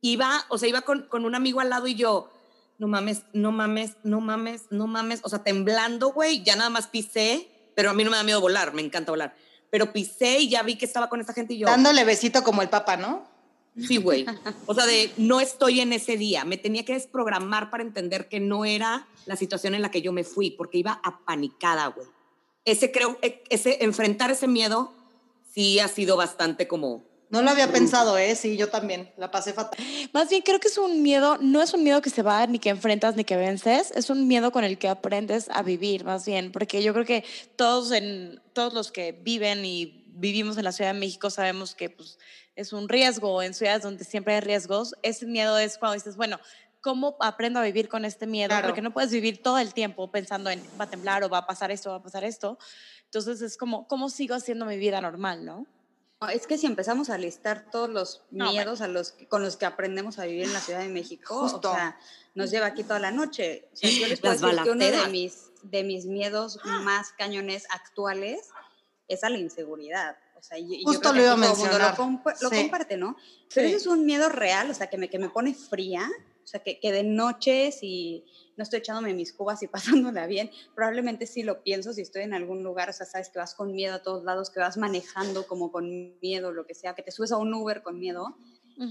C: iba, o sea, iba con, con un amigo al lado y yo, no mames, no mames, no mames, no mames, o sea, temblando, güey, ya nada más pisé, pero a mí no me da miedo volar, me encanta volar. Pero pisé y ya vi que estaba con esta gente y yo,
D: Dándole besito como el papa, ¿no?
C: Sí, güey. O sea, de no estoy en ese día, me tenía que desprogramar para entender que no era la situación en la que yo me fui, porque iba apanicada, güey. Ese creo, e- ese enfrentar ese miedo sí ha sido bastante como
D: No lo había pensado, ¿eh? Sí, yo también. La pasé fatal.
F: Más bien creo que es un miedo, no es un miedo que se va, ni que enfrentas, ni que vences, es un miedo con el que aprendes a vivir, más bien, porque yo creo que todos, en, todos los que viven y vivimos en la Ciudad de México sabemos que pues, es un riesgo, en ciudades donde siempre hay riesgos, ese miedo es cuando dices, bueno, ¿cómo aprendo a vivir con este miedo?
D: Claro.
F: Porque no puedes vivir todo el tiempo pensando en va a temblar o va a pasar esto, va a pasar esto. Entonces es como, ¿cómo sigo haciendo mi vida normal, no?
E: No, es que si empezamos a listar todos los
F: No,
E: miedos a los que- con los que aprendemos a vivir en la Ciudad de México,
D: Justo.
E: o sea, nos lleva aquí toda la noche. O sea, yo les puedo decir que uno de mis, de mis miedos más cañones actuales es a la inseguridad. O sea, y- y yo
D: Justo
E: creo
D: lo iba a
E: mundo lo,
D: mencionar.
E: compa- lo
D: Sí.
E: comparte, ¿no? Pero
F: Sí.
E: eso es un miedo real, o sea, que me, que me pone fría, o sea, que, que de noche, si no estoy echándome mis cubas y pasándola bien, probablemente sí lo pienso si estoy en algún lugar, o sea, sabes que vas con miedo a todos lados, que vas manejando como con miedo, lo que sea, que te subes a un Uber con miedo.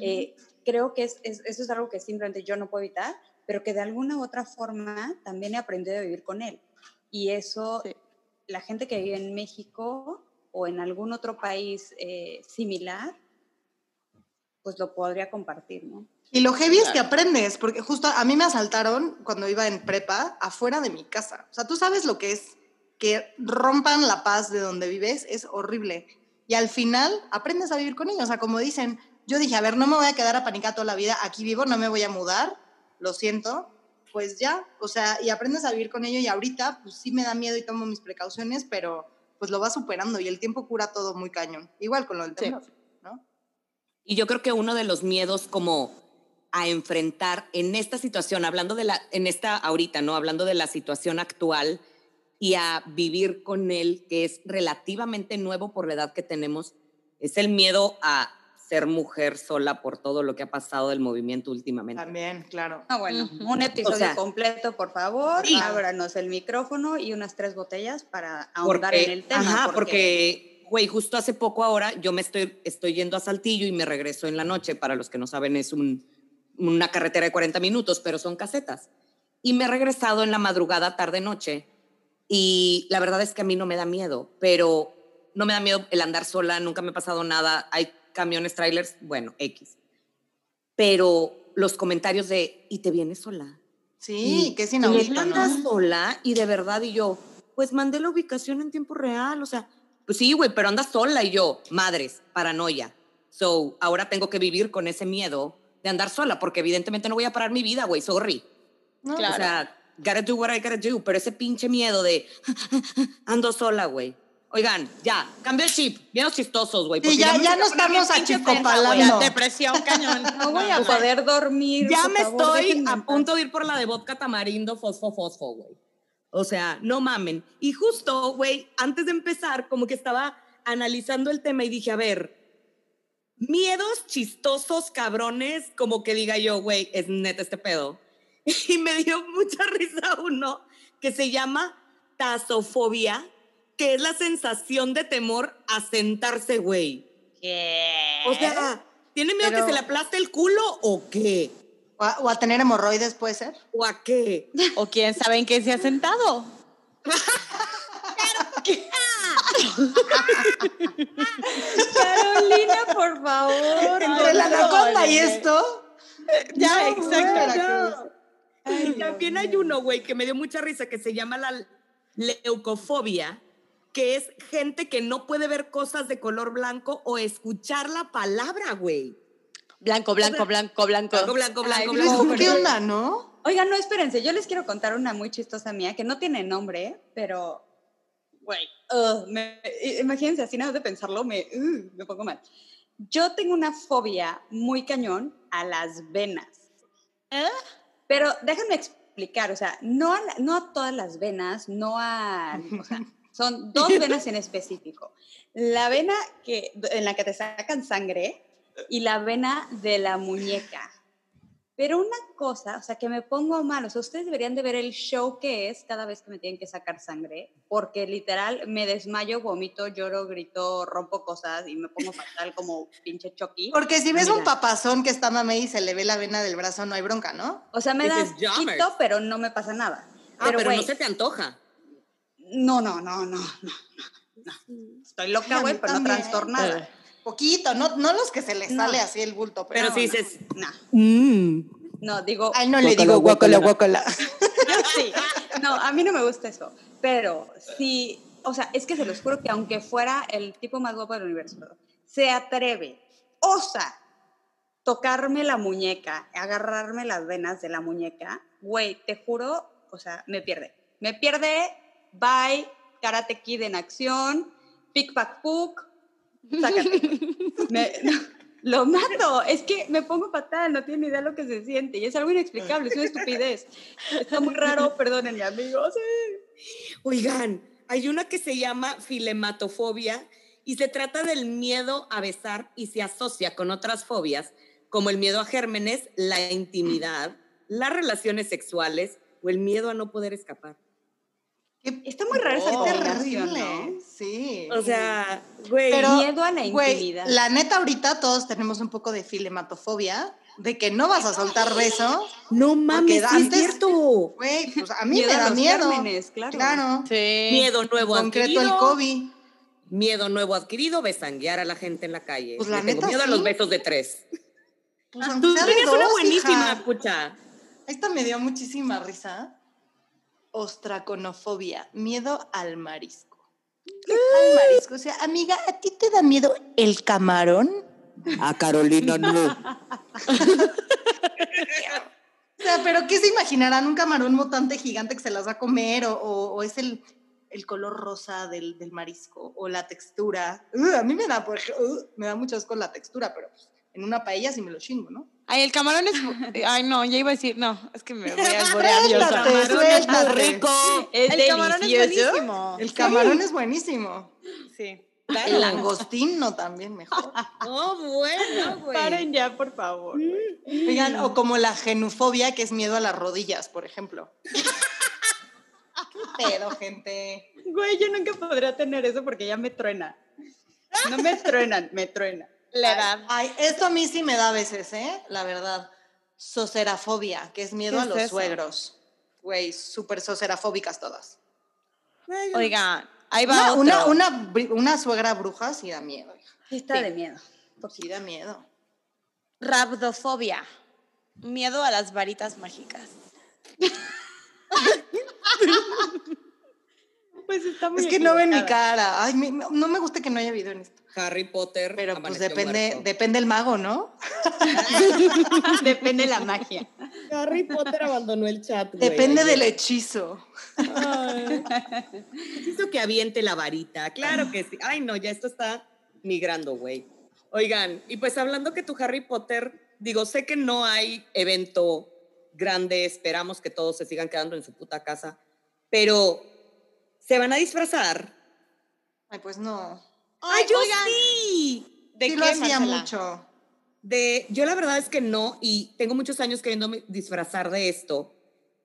E: Eh, creo que es, es- eso es algo que simplemente yo no puedo evitar, pero que de alguna u otra forma también he aprendido a vivir con él. Y eso,
F: Sí.
E: la gente que vive en México o en algún otro país eh, similar, pues lo podría compartir, ¿no?
D: Y lo heavy es que aprendes, porque justo a mí me asaltaron cuando iba en prepa afuera de mi casa. O sea, tú sabes lo que es que rompan la paz de donde vives, es horrible. Y al final aprendes a vivir con ellos. O sea, como dicen, yo dije, a ver, no me voy a quedar apanicada toda la vida, aquí vivo, no me voy a mudar, lo siento, pues ya, o sea, y aprendes a vivir con ello y ahorita, pues sí me da miedo y tomo mis precauciones, pero pues lo vas superando y el tiempo cura todo muy cañón. Igual con lo del
F: Sí.
D: ¿no?
C: Y yo creo que uno de los miedos como a enfrentar en esta situación, hablando de la, en esta ahorita, ¿no? Hablando de la situación actual y a vivir con él, que es relativamente nuevo por la edad que tenemos, es el miedo a ser mujer sola por todo lo que ha pasado del movimiento últimamente.
D: También, claro.
E: Ah, bueno,
F: Ujú.
E: un episodio
C: O sea,
E: completo, por favor.
C: Sí.
E: Ábranos el micrófono y unas tres botellas para ahondar en el tema.
C: Ajá, porque, güey, justo hace poco ahora yo me estoy, estoy yendo a Saltillo y me regreso en la noche. Para los que no saben, es un, una carretera de 40 minutos, pero son casetas. Y me he regresado en la madrugada, tarde-noche. Y la verdad es que a mí no me da miedo, pero no me da miedo el andar sola, nunca me ha pasado nada. Hay camiones, trailers, bueno, X. Pero los comentarios de, ¿y te vienes sola?
D: Sí,
C: Y-
D: que es
C: y
D: inaudito, ¿no?
C: andas sola y de verdad, y yo, pues mandé la ubicación en tiempo real, o sea, pues sí, güey, pero andas sola y yo, madres, paranoia. So, ahora tengo que vivir con ese miedo de andar sola, porque evidentemente no voy a parar mi vida, güey, sorry.
D: No,
F: Claro.
C: O sea, gotta do what I gotta do, pero ese pinche miedo de ando sola, güey. Oigan, ya, cambio el chip, bien los chistosos, güey.
D: Sí, ya- ya
C: empecé a
D: no estamos achicopalando.
F: Depresión cañón.
E: No voy a poder dormir.
C: Ya me
E: favor,
C: estoy a punto de ir por la de vodka tamarindo, fosfo, fosfo, güey. O sea, no mamen. Y justo, güey, antes de empezar, como que estaba analizando el tema y dije, a ver, miedos chistosos, cabrones, como que diga yo, güey, es neta este pedo. Y me dio mucha risa uno que se llama tasofobia, que es la sensación de temor a sentarse, güey.
E: ¿Qué?
C: O sea, ¿tiene miedo
D: Pero-
C: que se le aplaste el culo o qué?
D: O a, o a tener hemorroides puede ser.
C: ¿O a qué?
F: O quién sabe en qué se ha sentado.
E: Carolina, por favor.
D: Entre la
F: no,
D: anaconda y esto.
F: Ya,
D: No,
F: exacto.
C: También hay uno, güey, que me dio mucha risa, que se llama la leucofobia, que es gente que no puede ver cosas de color blanco o escuchar la palabra, güey.
F: Blanco, blanco, blanco, blanco.
C: Blanco, blanco,
E: Ay,
C: blanco,
E: no,
C: blanco.
D: ¿Esto qué
E: pero-
D: onda, no?
E: Oigan, no, espérense, yo les quiero contar una muy chistosa mía que no tiene nombre, pero, güey, imagínense, así nada de pensarlo, me, me pongo mal. Yo tengo una fobia muy cañón a las venas.
F: ¿Eh?
E: Pero déjenme explicar, o sea, no a, la- no a todas las venas, no a, o sea, son dos venas en específico. La vena que, en la que te sacan sangre y la vena de la muñeca. Pero una cosa, o sea, que me pongo mal, o sea, ustedes deberían de ver el show que es cada vez que me tienen que sacar sangre, porque literal me desmayo, vomito, lloro, grito, rompo cosas y me pongo fatal como pinche Chucky.
D: Porque si ves un papazón que está mamé y se le ve la vena del brazo, no hay bronca, ¿no?
E: O sea, me da quito, pero no me pasa nada.
C: Ah, pero,
E: güey,
C: no se te antoja.
E: No, no, no, no, no. Estoy loca,
D: a
E: güey, pero no trastornada.
D: Poquito, no, no los que se les
E: No.
D: sale así el bulto, pero,
C: Pero si dices,
E: No,
C: "Mm".
E: no, digo,
D: Ay, no le digo guacala, guacala.
E: sí. No, a mí no me gusta eso. Pero sí, o sea, es que se los juro que aunque fuera el tipo más guapo del universo, se atreve, osa tocarme la muñeca, agarrarme las venas de la muñeca, güey, te juro, o sea, me pierde. Me pierde, bye, Karate Kid en acción, pick pack puk, sácate. Me- no, lo mato, es que me pongo fatal, no tiene idea lo que se siente y es algo inexplicable, es una estupidez. Está muy raro, perdónenme amigos.
C: Oigan, hay una que se llama filematofobia y se trata del miedo a besar y se asocia con otras fobias como el miedo a gérmenes, la intimidad, las relaciones sexuales o el miedo a no poder escapar.
E: Está muy rara esa
D: qué
E: combinación,
D: terrible,
E: ¿no?
D: Sí.
C: O sea, güey,
D: Pero,
E: miedo a la
D: güey,
E: intimidad.
D: la neta, ahorita todos tenemos un poco de filematofobia, de que no vas a soltar beso.
C: no mames, sí
D: antes-
C: es cierto.
D: Güey, pues a mí
E: Miedo
D: me da miedo.
E: gérmenes, claro.
D: Claro.
F: Sí.
C: Miedo nuevo
D: En concreto
C: adquirido.
D: el COVID.
C: Miedo nuevo adquirido, besanguear a la gente en la calle.
D: Pues la
C: Le tengo
D: neta,
C: miedo a los besos de tres.
D: Pues
C: Tú
D: sea de
C: tienes una buenísima,
D: hija.
C: escucha.
D: Esta me dio muchísima risa. Ostraconofobia, miedo al marisco. ¿Qué tal marisco? O sea, amiga, ¿a ti te da miedo el camarón?
C: A Carolina no.
D: O sea, ¿pero qué se imaginarán? ¿Un camarón mutante gigante que se las va a comer? ¿O, o- o es el, el color rosa del, del marisco? ¿O la textura? Uh, a mí me da, por ejemplo, uh, me da mucho asco la textura, pero pues, en una paella sí me lo chingo, ¿no?
F: Ay, el camarón es. Ay, no, ya iba a decir, no, es que me voy a alborear yo
D: Suéltate,
F: sola.
D: suéltate.
C: rico.
E: Es
F: El camarón es
E: delicioso.
F: buenísimo.
D: El camarón es buenísimo.
F: Sí.
D: El langostino también mejor.
C: Oh, bueno, güey.
E: Paren ya, por favor. güey.
D: Oigan, o como la genufobia, que es miedo a las rodillas, por ejemplo. ¿Qué pedo, gente?
E: Güey, yo nunca podría tener eso porque ya me truena. No me truenan, me truena.
F: La edad.
D: Ay, esto a mí sí me da a veces, ¿eh? La verdad. Socerafobia, que es miedo
F: ¿Qué
D: a
F: es
D: los
F: eso?
D: suegros. Güey, súper socerafóbicas todas.
F: Oiga, ahí va
D: Una,
F: otro.
D: una, una, bri- una suegra bruja sí da miedo, hija.
E: Sí está de miedo.
D: Sí da miedo.
F: Rabdofobia. Miedo a las varitas mágicas.
E: Pues está muy
D: Es que no ven mi cara. Ay, me- no me gusta que no haya video en esto.
C: Harry Potter.
D: Pero pues depende,
C: muerto.
D: depende el mago, ¿no?
E: Depende la magia.
C: Harry Potter abandonó el chat. güey,
D: Depende del hechizo.
C: Hizo que aviente la varita. Claro que sí. Ay, no, ya esto está migrando, güey. Oigan, y pues hablando que tu Harry Potter, digo, sé que no hay evento grande, esperamos que todos se sigan quedando en su puta casa, pero ¿se van a disfrazar?
D: Ay, pues no.
C: ¡Ay, yo
F: oigan.
C: sí!
F: ¿De
D: sí
F: qué,
D: lo hacía
F: Marcela?
D: mucho.
C: De, yo la verdad es que no, y tengo muchos años queriéndome disfrazar de esto,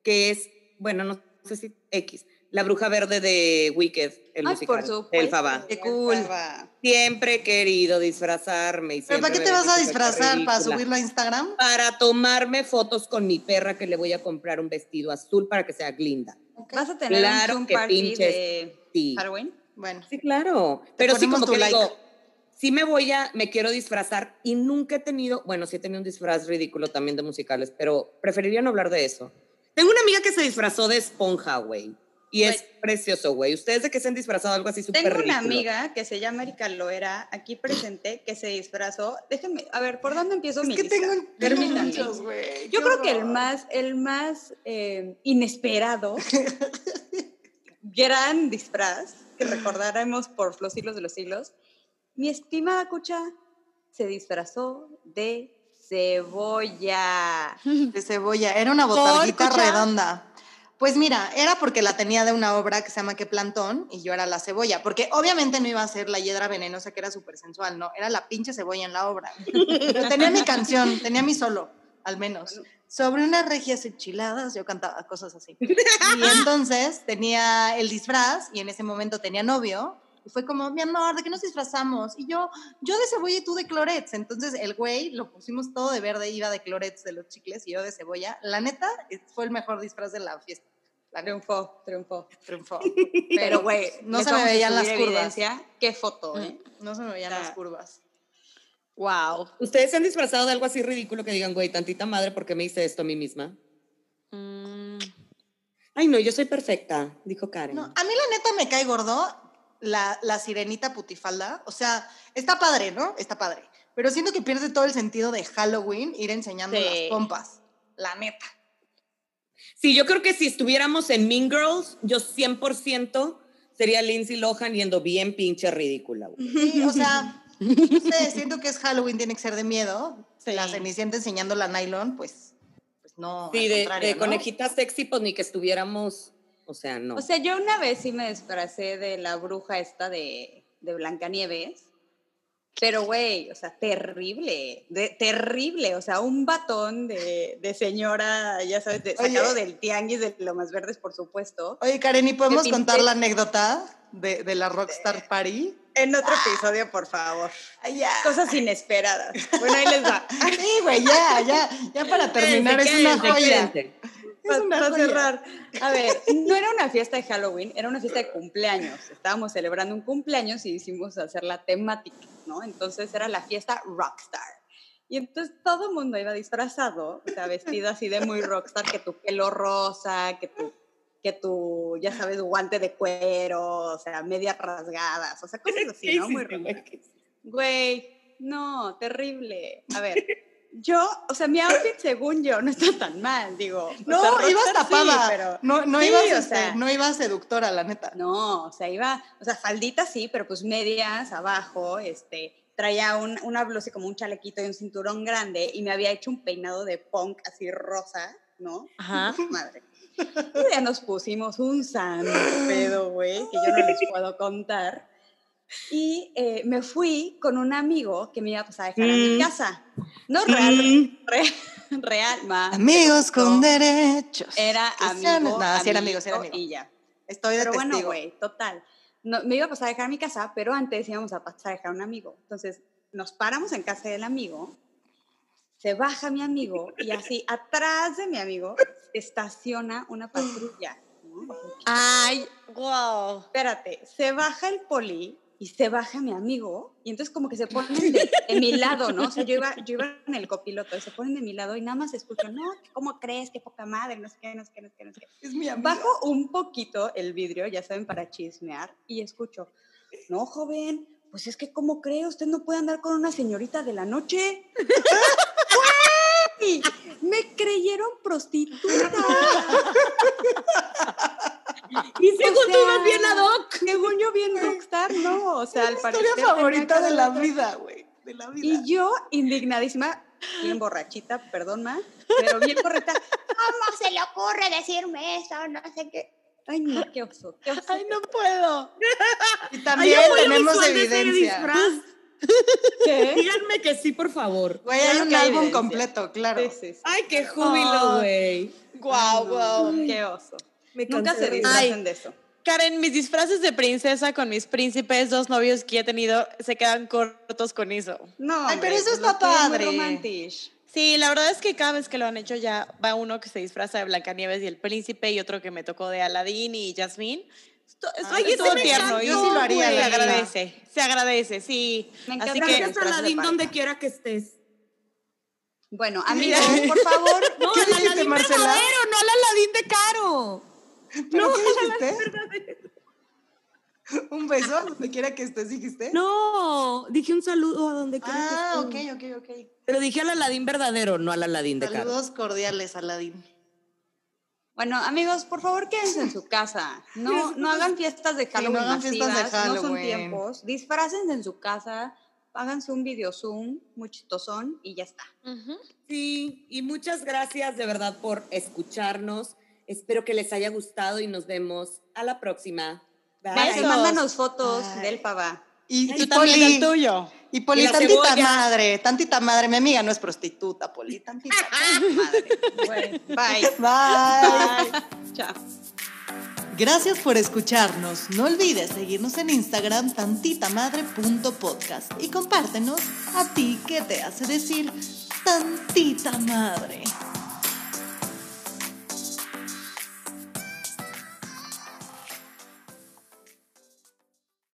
C: que es, bueno, no sé si X, la bruja verde de Wicked, el
E: Ay,
C: musical,
E: por supuesto.
C: el Faba.
D: Qué cool.
C: Siempre he querido disfrazarme. Y
D: ¿Pero para qué te vas a disfrazar? ¿Para subirlo a Instagram?
C: Para tomarme fotos con mi perra que le voy a comprar un vestido azul para que sea glinda.
E: ¿Vas a tener
C: Claro
E: un
C: que
E: party
C: pinches
E: de
C: sí.
E: Halloween?
D: Bueno.
C: Sí, claro. Pero sí, como que
D: like.
C: digo, sí me voy a, me quiero disfrazar y nunca he tenido, bueno, sí he tenido un disfraz ridículo también de musicales, pero preferiría no hablar de eso. Tengo una amiga que se disfrazó de esponja, güey. Y es precioso, güey. ¿Ustedes de qué se han disfrazado algo así súper
E: Tengo
C: ridículo?
E: una amiga que se llama Erika Loera, aquí presente, que se disfrazó. Déjenme, a ver, ¿por dónde empiezo mi
D: Es que
E: lista?
D: tengo,
E: Permítanme.
D: muchos, güey.
E: Yo creo que el más, el más eh, inesperado, gran disfraz que recordaremos por los siglos de los siglos, mi estimada Cucha se disfrazó de cebolla.
D: De cebolla. Era una botarguita redonda. Pues mira, era porque la tenía de una obra que se llama ¿Qué plantón? Y yo era la cebolla. Porque obviamente no iba a ser la hiedra venenosa que era súper sensual, no. Era la pinche cebolla en la obra. Pero tenía mi canción, tenía mi solo, al menos. Sobre unas regias enchiladas, yo cantaba cosas así. Y entonces tenía el disfraz y en ese momento tenía novio. Y fue como, mi amor, ¿de qué nos disfrazamos? Y yo, yo de cebolla y tú de clorets. Entonces el güey lo pusimos todo de verde, iba de clorets de los chicles y yo de cebolla. La neta, fue el mejor disfraz de la fiesta. La
E: Triunfó, triunfó.
D: triunfó.
E: Pero, güey,
D: no se me veían las curvas.
E: evidencia. Qué foto, ¿eh?
D: No se me veían las curvas.
F: Wow.
C: ¿Ustedes se han disfrazado de algo así ridículo que digan, güey, tantita madre, ¿por qué me hice esto a mí misma?
F: Mm,
C: Ay, no, yo soy perfecta, dijo Karen.
D: No, a mí la neta me cae gordo la, la sirenita putifalda. O sea, está padre, ¿no? Está padre. Pero siento que pierde todo el sentido de Halloween ir enseñando
E: Sí.
D: las pompas. La neta.
C: Sí, yo creo que si estuviéramos en Mean Girls, yo 100% sería Lindsay Lohan yendo bien pinche ridícula, güey.
D: Sí, o sea, no sé, siento que es Halloween, tiene que ser de miedo.
E: Sí.
D: La cenicienta enseñando la nylon, pues, pues no.
C: Sí, de, de
D: ¿no?
C: conejita sexy, pues ni que estuviéramos, o sea, no.
E: O sea, yo una vez sí me disfracé de la bruja esta de, de Blancanieves. Pero, güey, o sea, terrible, de, terrible. O sea, un batón de, de señora, ya sabes, de-
D: Oye.
E: sacado del tianguis de Lomas Verdes, por supuesto.
D: Oye, Karen, ¿y podemos contar la anécdota de, de la Rockstar Party?
E: En otro episodio, por favor.
D: Ya.
E: Cosas inesperadas. Bueno, ahí les va.
D: Sí, güey, ya, ya, ya para terminar, es una joya.
E: Para
D: joya.
E: cerrar. A ver, no era una fiesta de Halloween, era una fiesta de cumpleaños. Estábamos celebrando un cumpleaños y hicimos hacer la temática, ¿no? Entonces era la fiesta Rockstar. Y entonces todo el mundo iba disfrazado, o sea, vestido así de muy rockstar, que tu pelo rosa, que tu, que tu, ya sabes, guante de cuero, o sea, medias rasgadas, o sea, cosas así, ¿no? Muy rockstar.
C: Güey,
E: no, terrible. A ver, yo, o sea, mi outfit según yo no está tan mal, digo. o
D: No,
E: sea,
D: ibas
E: sí,
D: tapada.
E: pero-
D: no, no,
E: Sí,
D: ibas,
E: o
D: este,
E: sea.
D: no ibas seductora, la neta.
E: No, o sea, iba, o sea, faldita sí, pero pues medias abajo, este, traía un, una blusa y como un chalequito y un cinturón grande y me había hecho un peinado de punk así rosa, ¿no?
F: Ajá.
E: Madre. Y ya nos pusimos un santo pedo, güey, que yo no les puedo contar. Y eh, me fui con un amigo que me iba a pasar a dejar a mi
C: Mm.
E: casa. No real,
C: Mm.
E: re- real, ma.
D: Amigos con derechos.
E: Era amigo,
D: sean- No, sí era amigo, sí era amigo.
E: Y ya.
D: Estoy de
E: Pero bueno,
D: testigo.
E: güey, total. No, me iba a pasar a dejar mi casa, pero antes íbamos a pasar a dejar a un amigo. Entonces, nos paramos en casa del amigo, se baja mi amigo y así atrás de mi amigo estaciona una patrulla.
F: Ay, wow.
E: Espérate, se baja el poli y se baja mi amigo y entonces como que se ponen de, de mi lado, ¿no? O sea, yo iba, yo iba en el copiloto y se ponen de mi lado y nada más escucho, no, ¿cómo crees? Qué poca madre, no sé qué, no sé qué, no sé qué, no sé qué.
D: Es mi amigo.
E: Bajo un poquito el vidrio, ya saben, para chismear, y escucho, no, joven, pues es que, ¿cómo cree? Usted no puede andar con una señorita de la noche. Me creyeron prostituta.
C: Y según
E: O
C: tú ibas bien ad hoc.
E: Según yo, bien rockstar, no. O sea, al
D: mi
E: parecer.
D: historia favorita de la vida, güey. De la vida.
E: Y yo, indignadísima, bien borrachita, perdón, ma, pero bien borrachita. ¿Cómo se le ocurre decirme eso? No sé qué. Ay, no, qué oso, qué oso.
F: Ay, no puedo.
D: Y también tenemos evidencia.
C: disfraz.
E: ¿Qué?
C: Díganme que sí, por favor.
D: Güey, hay un álbum completo, claro.
E: Sí, sí, sí.
C: Ay, qué júbilo, güey.
F: Wow.
E: no, Qué oso.
C: Me
E: Nunca se
F: Ay.
E: de eso.
F: Karen, mis disfraces de princesa con mis príncipes, dos novios que he tenido, se quedan cortos con eso.
E: No,
D: Ay, pero eso está
E: es
D: padre.
F: Sí, la verdad es que cada vez que lo han hecho ya va uno que se disfraza de Blancanieves y el príncipe y otro que me tocó de Aladdin y Jasmine. Esto- esto
C: Ay,
F: estuvo
C: me
F: tierno. y
D: encantó,
F: sí lo haría. Se agradece, se agradece, sí.
E: Me
F: Así
E: encanta
F: que,
E: que-
C: Gracias, Aladín, donde quiera que estés.
E: Bueno, amigos, por favor,
C: No,
D: ¿Qué
C: al Aladín verdadero, no al Aladín de Caro.
D: ¿Pero qué dijiste? ¿Un beso? ¿Donde quiera que estés, dijiste?
C: No, dije un saludo a donde quiera
D: Ah, ok,
C: que estés.
D: ok, ok.
C: Pero dije al Aladín verdadero, no al Aladín de.
D: Saludos cordiales, Aladín.
E: Bueno, amigos, por favor, quédense en su casa. No, no hagan fiestas de Halloween
D: no hagan fiestas de
E: masivas, no son
D: Halloween.
E: tiempos. Disfrácense en su casa, háganse un video Zoom muy chistosón y ya está.
C: Sí, y muchas gracias de verdad por escucharnos. Espero que les haya gustado y nos vemos a la próxima. Bye.
E: Besos, mándanos fotos
D: Ay.
E: del pava.
D: Y,
F: Tú
D: y
F: también el
D: Poli,
F: tuyo.
D: y Poli,
C: Y
D: tantita
C: cebolla.
D: madre, tantita madre. Mi amiga no es prostituta, Poli, tantita madre.
E: Bueno, bye.
D: Bye.
E: Chao.
A: Gracias por escucharnos. No olvides seguirnos en Instagram tantitamadre.podcast y compártenos a ti que te hace decir tantita madre.